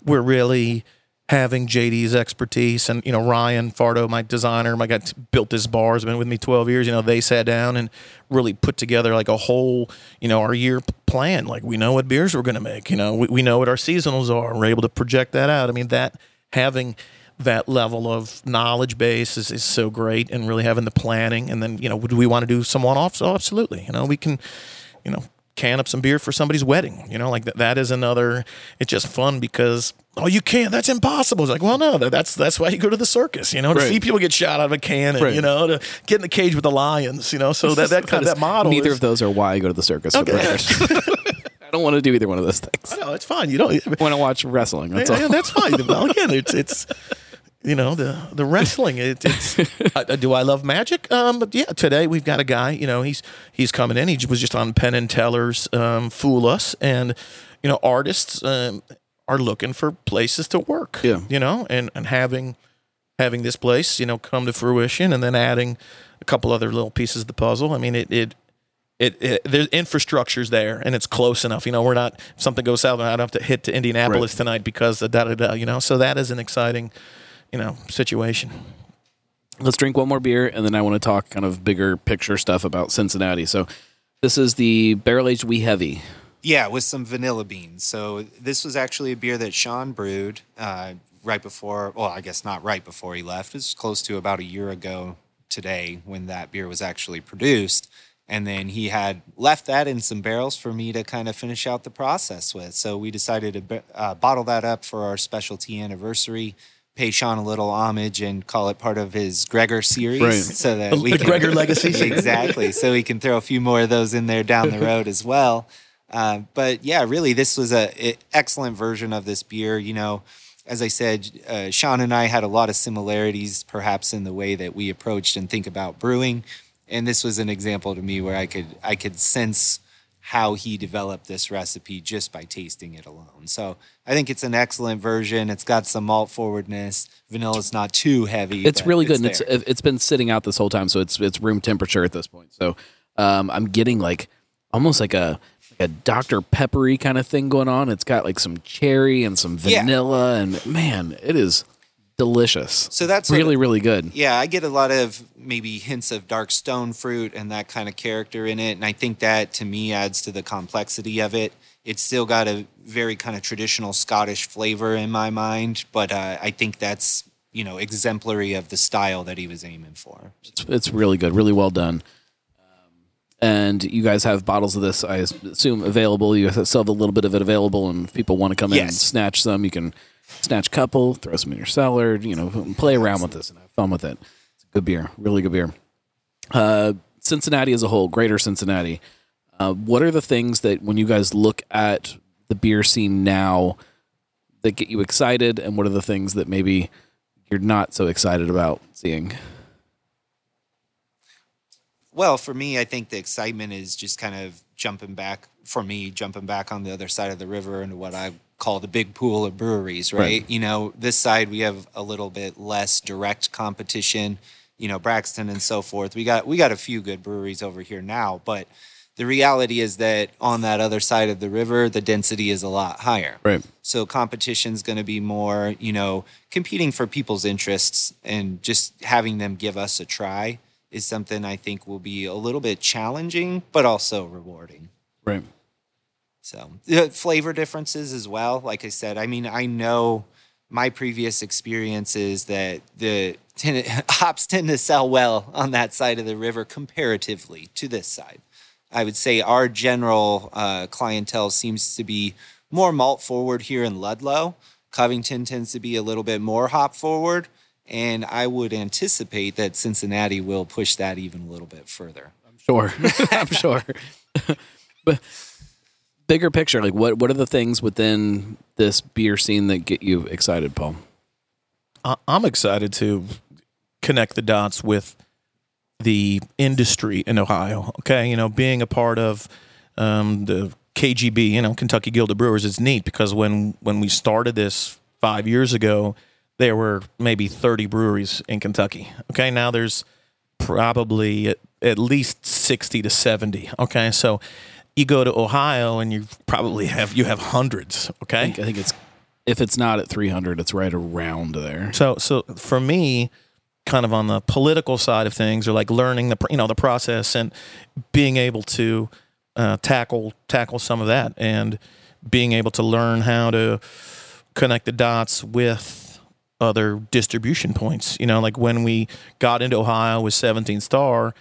we're really having JD's expertise and you know Ryan Fardo, my designer, my guy built this bar, has been with me 12 years. You know, they sat down and really put together like a whole you know our year plan. Like we know what beers we're going to make. You know, we, we know what our seasonals are. We're able to project that out. I mean that having that level of knowledge base is, is so great and really having the planning and then you know do we want to do some one-offs oh absolutely you know we can you know can up some beer for somebody's wedding you know like that, that is another it's just fun because oh you can't that's impossible it's like well no that- that's that's why you go to the circus you know to Right. see people get shot out of a cannon Right. you know to get in the cage with the lions you know so that that kind of that model Neither is, of those are why I go to the circus. for the Okay. I don't want to do either one of those things. no it's fine you don't want to watch wrestling. That's yeah, all. yeah, that's fine. well, again, it's it's you know the the wrestling. It, it's uh, do I love magic? Um, but yeah, today we've got a guy. You know, he's he's coming in. He was just on Penn and Teller's um, Fool Us, and you know, artists um, are looking for places to work. Yeah. you know, and and having having this place, you know, come to fruition, and then adding a couple other little pieces of the puzzle. I mean, it it it, it there's infrastructure's there and it's close enough. You know, we're not if something goes south. I don't have to hit to Indianapolis Right. tonight because of da da da. You know, so that is an exciting, you know, situation. Let's drink one more beer, and then I want to talk kind of bigger picture stuff about Cincinnati. So, this is the barrel aged wee heavy. Yeah, with some vanilla beans. So this was actually a beer that Sean brewed uh, right before. Well, I guess not right before he left. It was close to about a year ago today when that beer was actually produced. And then he had left that in some barrels for me to kind of finish out the process with. So we decided to uh, bottle that up for our specialty anniversary. Pay Sean a little homage and call it part of his Gregor series, Right. so that The- we the can, Gregor legacy. exactly. So we can throw a few more of those in there down the road as well. Uh, but yeah, really, this was a, a excellent version of this beer. You know, as I said, uh, Sean and I had a lot of similarities, perhaps in the way that we approached and think about brewing. And this was an example to me where I could I could sense how he developed this recipe just by tasting it alone. So I think it's an excellent version. It's got some malt forwardness. Vanilla's not too heavy. It's really good, and there. it's it's been sitting out this whole time, so it's it's room temperature at this point. So, um, I'm getting like almost like a like a Dr Peppery kind of thing going on. It's got like some cherry and some Yeah. vanilla, and man, it is delicious. So that's what- really really good. Yeah, I get a lot of maybe hints of dark stone fruit and that kind of character in it. And I think that to me adds to the complexity of it. It's still got a very kind of traditional Scottish flavor in my mind, but uh, I think that's, you know, exemplary of the style that he was aiming for. It's, it's really good, really well done. Um, and you guys have bottles of this, I assume, available. You still have a little bit of it available, and if people want to come in and snatch some, you can snatch couple, throw some in your cellar, you know, play around with this and have fun with it. It's a good beer, really good beer. Uh, Cincinnati as a whole, greater Cincinnati. Uh, what are the things that when you guys look at the beer scene now that get you excited, and what are the things that maybe you're not so excited about seeing? Well, for me, I think the excitement is just kind of jumping back, for me, jumping back on the other side of the river into what I call the big pool of breweries, right? Right. You know, this side we have a little bit less direct competition, you know, Braxton and so forth. We got we got a few good breweries over here now, but the reality is that on that other side of the river, the density is a lot higher. Right. So competition's going to be more, you know, competing for people's interests and just having them give us a try is something I think will be a little bit challenging, but also rewarding. Right. So the flavor differences as well. Like I said, I mean, I know my previous experiences that the tend, hops tend to sell well on that side of the river comparatively to this side. I would say our general uh, clientele seems to be more malt forward here in Ludlow. Covington tends to be a little bit more hop forward. And I would anticipate that Cincinnati will push that even a little bit further. I'm sure. I'm sure. but bigger picture, like what what are the things within this beer scene that get you excited, Paul? I'm excited to connect the dots with the industry in Ohio. Okay, you know, being a part of um, the KGB, you know, Kentucky Guild of Brewers is neat because when when we started this five years ago, there were maybe 30 breweries in Kentucky. Okay, now there's probably at, at least 60 to 70. Okay, so you go to Ohio and you probably have you have hundreds. I Okay, think, I think it's if it's not at 300, it's right around there. so so for me, kind of on the political side of things, or like learning the you know the process and being able to uh, tackle tackle some of that, and being able to learn how to connect the dots with other distribution points. You know, like when we got into Ohio with 17 Star,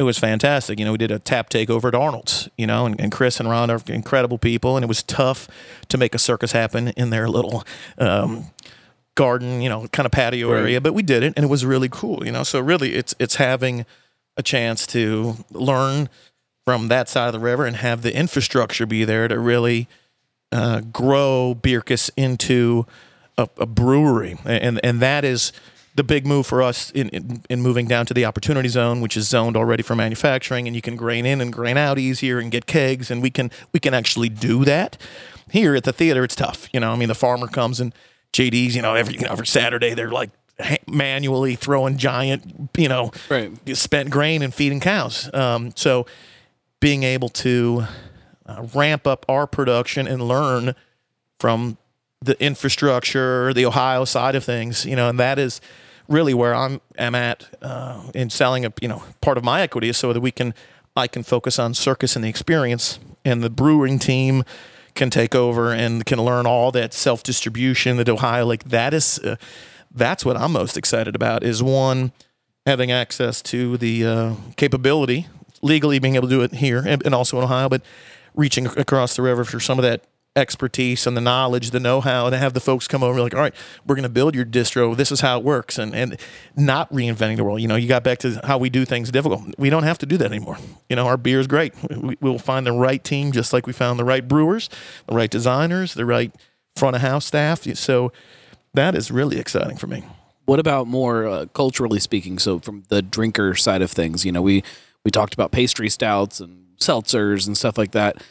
it was fantastic. You know, we did a tap takeover at Arnold's, you know, and, and Chris and Ron are incredible people, and it was tough to make a circus happen in their little um, garden, you know, kind of patio Right. area, but we did it and it was really cool, you know. So really it's it's having a chance to learn from that side of the river and have the infrastructure be there to really uh, grow Bircus into a, a brewery, and and that is the big move for us in, in in moving down to the opportunity zone, which is zoned already for manufacturing, and you can grain in and grain out easier and get kegs, and we can we can actually do that. Here at the theater, it's tough. You know, I mean, the farmer comes and JD's, you know, every you know every Saturday they're like manually throwing giant, you know, Right. spent grain and feeding cows. Um, so being able to uh, ramp up our production and learn from the infrastructure, the Ohio side of things, you know, and that is really where I'm am at uh, in selling a you know part of my equity so that we can I can focus on circus and the experience, and the brewing team can take over and can learn all that self distribution that Ohio like that is uh, that's what I'm most excited about is one having access to the uh, capability legally being able to do it here and, and also in Ohio, but reaching across the river for some of that expertise and the knowledge, the know-how, and to have the folks come over like, all right, we're going to build your distro. This is how it works, and and not reinventing the world. You know, you got back to how we do things difficult. We don't have to do that anymore. You know, our beer is great. We, we'll find the right team, just like we found the right brewers, the right designers, the right front of house staff. So that is really exciting for me. What about more uh, culturally speaking? So from the drinker side of things, you know, we we talked about pastry stouts and seltzers and stuff like that.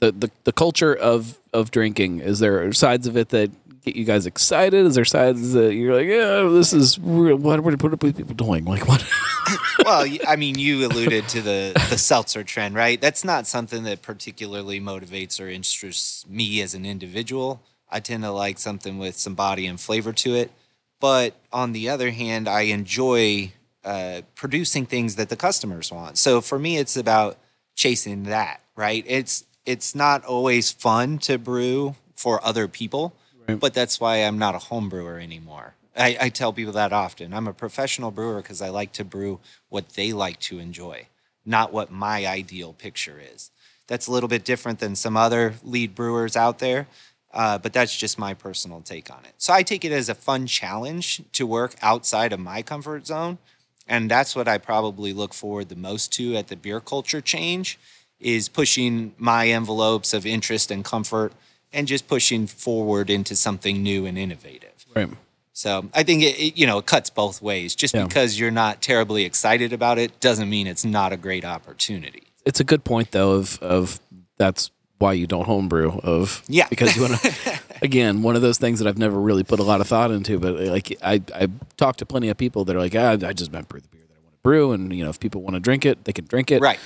The the, the culture of of drinking is there sides of it that get you guys excited? Is there sides that you're like, yeah, this is real. What what, are people doing? Like what? well, I mean, you alluded to the the seltzer trend, right? That's not something that particularly motivates or interests me as an individual. I tend to like something with some body and flavor to it. But on the other hand, I enjoy uh, producing things that the customers want. So for me, it's about chasing that, right? It's it's not always fun to brew for other people, Right. but that's why I'm not a home brewer anymore. I, I tell people that often. I'm a professional brewer because I like to brew what they like to enjoy, not what my ideal picture is. That's a little bit different than some other lead brewers out there, uh, but that's just my personal take on it. So I take it as a fun challenge to work outside of my comfort zone. And that's what I probably look forward the most to at the beer culture change is pushing my envelopes of interest and comfort and just pushing forward into something new and innovative. right. So I think it, it you know it cuts both ways. Just Yeah. because you're not terribly excited about it doesn't mean it's not a great opportunity. It's a good point though. Of of that's why you don't homebrew. Of Yeah. because you want to. again, one of those things that I've never really put a lot of thought into. But like I I talked to plenty of people that are like, ah, I just meant brew the beer that I want to brew, and you know if people want to drink it, they can drink it. Right.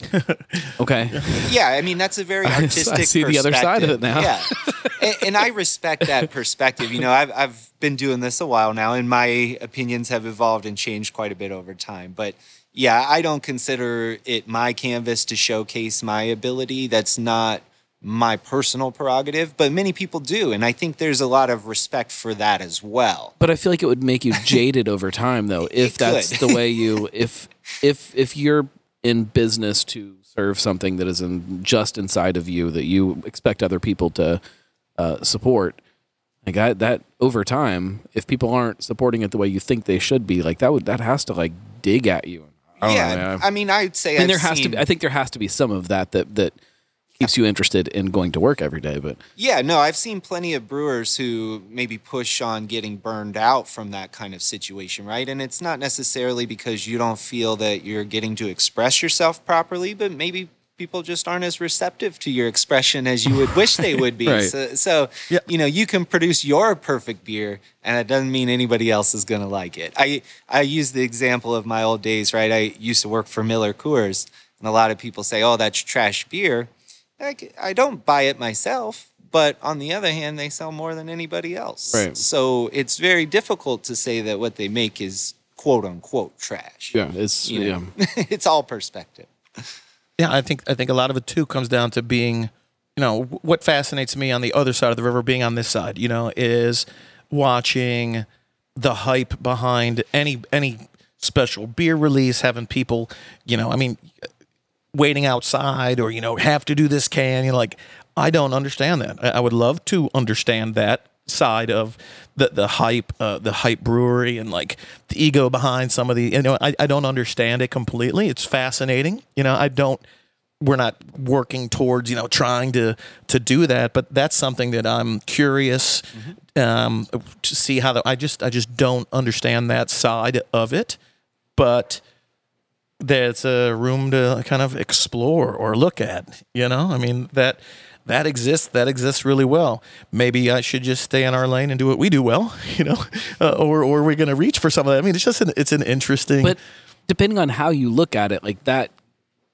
Okay. Yeah, I mean that's a very artistic. I see the other side of it now. Yeah, and, and I respect that perspective. You know, I've I've been doing this a while now, and my opinions have evolved and changed quite a bit over time. But yeah, I don't consider it my canvas to showcase my ability. That's not my personal prerogative, but many people do, and I think there's a lot of respect for that as well. But I feel like it would make you jaded over time, though, if that's the way you if if if you're in business to serve something that is in, just inside of you that you expect other people to uh, support. Like I, that over time, if people aren't supporting it the way you think they should be, like that would that has to like dig at you. I don't know, yeah. I mean, I'd say and I've there has to be, I think there has to be some of that that that keeps you interested in going to work every day. But Yeah, no, I've seen plenty of brewers who maybe push on getting burned out from that kind of situation, right? And it's not necessarily because you don't feel that you're getting to express yourself properly, but maybe people just aren't as receptive to your expression as you would wish they would be. Right. So, so you know, you can produce your perfect beer, and it doesn't mean anybody else is going to like it. I I use the example of my old days, right? I used to work for Miller Coors, and a lot of people say, "Oh, that's trash beer." I, c- I don't buy it myself, but on the other hand, they sell more than anybody else. Right. So it's very difficult to say that what they make is quote unquote trash. yeah, it's You yeah. it's all perspective. Yeah, I think I think a lot of it too comes down to being, you know, what fascinates me on the other side of the river, being on this side, you know, is watching the hype behind any any special beer release, having people, you know, I mean, waiting outside or you know have to do this can. You know, like I don't understand that. I, I would love to understand that side of the the hype, uh, the hype brewery, and like the ego behind some of the. You know, I, I don't understand it completely. It's fascinating. You know, I don't. We're not working towards you know trying to to do that, but that's something that I'm curious um, to see how. The, I just I just don't understand that side of it, but there's a room to kind of explore or look at. You know, I mean that that exists. That exists really well. Maybe I should just stay in our lane and do what we do well. You know, uh, or or we're going to reach for some of that. I mean, it's just an it's an interesting. But depending on how you look at it, like that,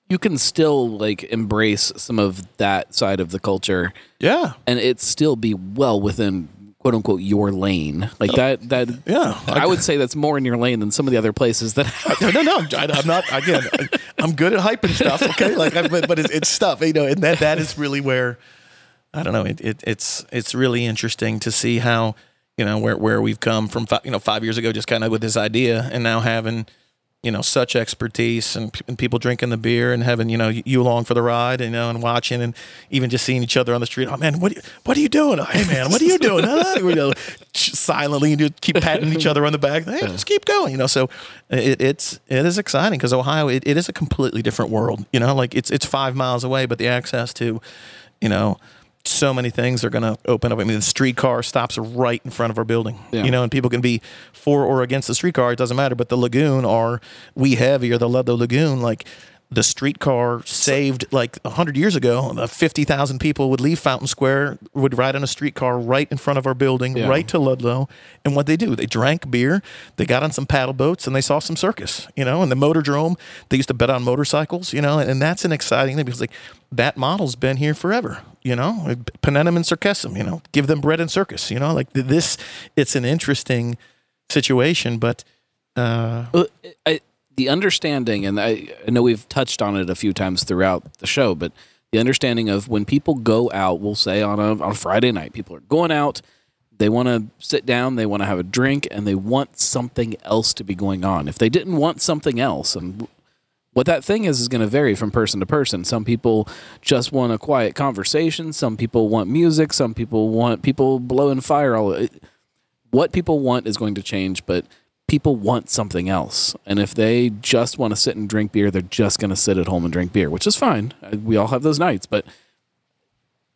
you can still like embrace some of that side of the culture, yeah, and it still be well within quote unquote your lane. Like oh. that. That yeah. I would say that's more in your lane than some of the other places that. no, no, no. I, I'm not. Again, I, I'm good at hyping stuff. Okay, like, I, but, but it's, it's stuff. You know, and that that is really where I don't know. It, it it's it's really interesting to see how you know where where we've come from. Five, you know, five years ago, just kind of with this idea, and now having you know such expertise and, p- and people drinking the beer and having you know you along for the ride, you know, and watching and even just seeing each other on the street. Oh man, what are you, what are you doing? Oh, hey man, what are you doing? Huh? you know, silently you keep patting each other on the back. Hey, just keep going. You know, so it, it's it is exciting because Ohio it, it is a completely different world. You know, like it's it's five miles away, but the access to you know so many things are going to open up. I mean, the streetcar stops right in front of our building, Yeah. you know, and people can be for or against the streetcar. It doesn't matter. But the lagoon or wee heavy or the Ludlow Lagoon, like the streetcar saved like 100 years ago, uh, 50,000 people would leave Fountain Square, would ride on a streetcar right in front of our building, Yeah. right to Ludlow. And what they do, they drank beer, they got on some paddle boats, and they saw some circus, you know, and the Motordrome, they used to bet on motorcycles, you know, and that's an exciting thing because like that model's been here forever, you know, Penenum and Circessum, you know, give them bread and circus, you know, like this, it's an interesting situation, but uh, I, the understanding, and I, I know we've touched on it a few times throughout the show, but the understanding of when people go out, we'll say on a on a Friday night, people are going out, they want to sit down, they want to have a drink, and they want something else to be going on. If they didn't want something else, and what that thing is is going to vary from person to person. Some people just want a quiet conversation. Some people want music. Some people want people blowing fire. All eh, what people want is going to change, but people want something else. And if they just want to sit and drink beer, they're just going to sit at home and drink beer, which is fine. Uh, We all have those nights, but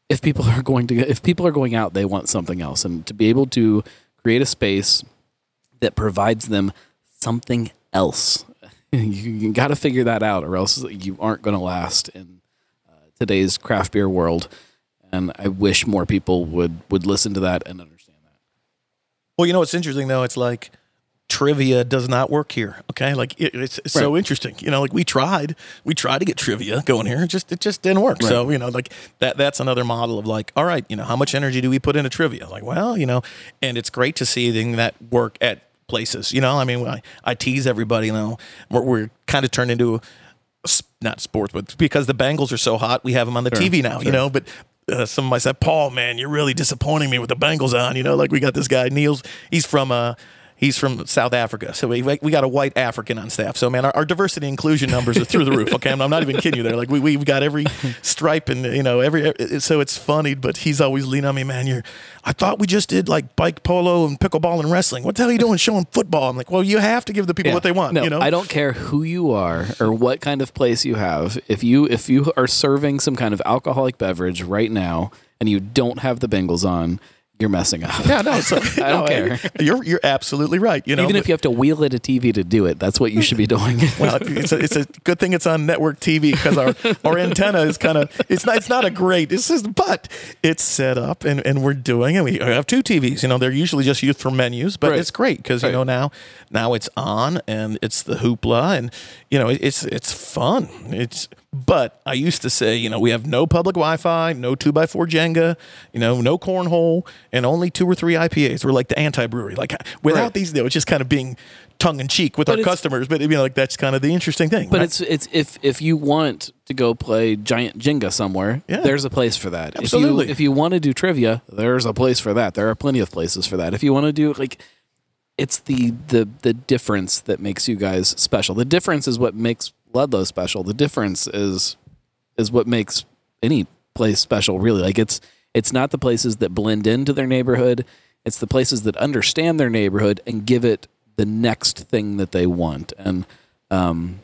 if people are going to if people are going out, they want something else and to be able to create a space that provides them something else. you, got to figure that out or else you aren't going to last in uh, today's craft beer world. And I wish more people would would listen to that and understand that. Well, you know what's interesting though? It's like trivia does not work here. Okay, like it, it's, it's so interesting. You know, like we tried, we tried to get trivia going here, it just it just didn't work. So you know, like that that's another model of like, all right, you know, how much energy do we put into trivia? Like, well, you know, and it's great to see that work at places. You know, I mean, I, I tease everybody. You know, we're, we're kind of turned into not sports, but because the Bengals are so hot, we have them on the TV now. You know, but uh, some of my said, Paul, man, you're really disappointing me with the Bengals on. You know, like we got this guy Niels. He's from uh, He's from South Africa, so we we got a white African on staff. So man, our, our diversity inclusion numbers are through the roof. Okay, I'm, I'm not even kidding you there. Like we we've got every stripe and you know every so it's funny, but he's always leaning on me, man. You're I thought we just did like bike polo and pickleball and wrestling. What the hell are you doing showing football? I'm like, well, you have to give the people Yeah. what they want. No, you know, I don't care who you are or what kind of place you have. If you if you are serving some kind of alcoholic beverage right now and you don't have the Bengals on, you're messing up. Yeah, no, so, I don't no, care. You're you're absolutely right. You know, Even if you have to wheel at a TV to do it, that's what you should be doing. well, it's a, it's a good thing it's on network TV because our, our antenna is kind of it's not it's not a great it's just but it's set up and, and we're doing it. We have two TVs. You know, they're usually just used for menus, but Right. it's great because you know now now it's on and it's the hoopla and you know it's it's fun. It's but I used to say you know we have no public Wi-Fi, no two by four Jenga, you know, no cornhole, and only two or three IPAs. We're like the anti-brewery. Like without Right. these, though, it's just kind of being tongue in cheek with But our customers. But you know, like that's kind of the interesting thing. But right? it's it's if if you want to go play giant Jenga somewhere, Yeah. there's a place for that. Absolutely. If you if you want to do trivia, there's a place for that. There are plenty of places for that. If you want to do like it's the the the difference that makes you guys special. The difference is what makes Ludlow special. The difference is is what makes any place special really. Like it's it's not the places that blend into their neighborhood. It's the places that understand their neighborhood and give it the next thing that they want. And um,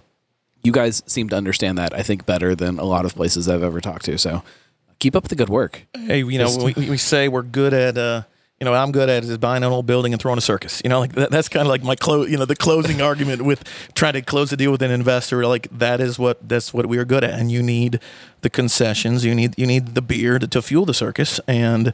you guys seem to understand that I think better than a lot of places I've ever talked to. So keep up the good work. hey, you know, we, we say we're good at, uh, you know, I'm good at is buying an old building and throwing a circus. You know, like that, that's kind of like my close, you know, the closing argument with trying to close a deal with an investor. Like that is what that's what we are good at. And you need the concessions, you need you need the beer to, to fuel the circus, and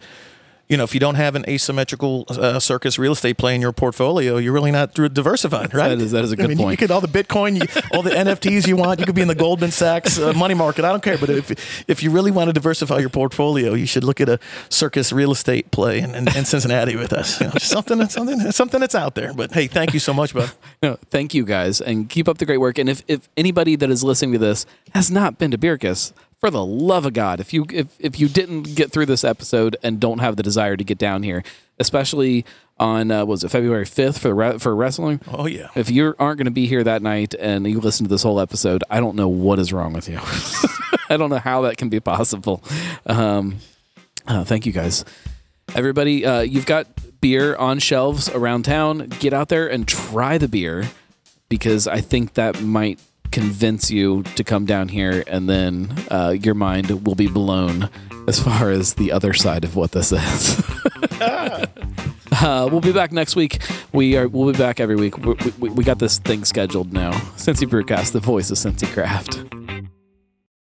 you know, if you don't have an asymmetrical uh, circus real estate play in your portfolio, you're really not diversified, right? That is- that is a I good mean, You could all the Bitcoin, you, all the NFTs you want. You could be in the Goldman Sachs uh, money market. I don't care. But if if you really want to diversify your portfolio, you should look at a circus real estate play in, in, in Cincinnati with us. You know, something that's something something that's out there. But hey, thank you so much, bud. No, thank you guys and keep up the great work. And if, if anybody that is listening to this has not been to Bircus, for the love of God, if you if, if you didn't get through this episode and don't have the desire to get down here, especially on uh, was it February fifth for re- for wrestling? Oh yeah. If you aren't going to be here that night and you listen to this whole episode, I don't know what is wrong with you. I don't know how that can be possible. Um, uh, thank you guys. Everybody, uh, you've got beer on shelves around town. Get out there and try the beer because I think that might convince you to come down here and then uh, your mind will be blown as far as the other side of what this is. Uh, we'll be back next week. We are. We'll be back every week. We, we, we got this thing scheduled now. Cincy Brewcast, the voice of Cincy Craft.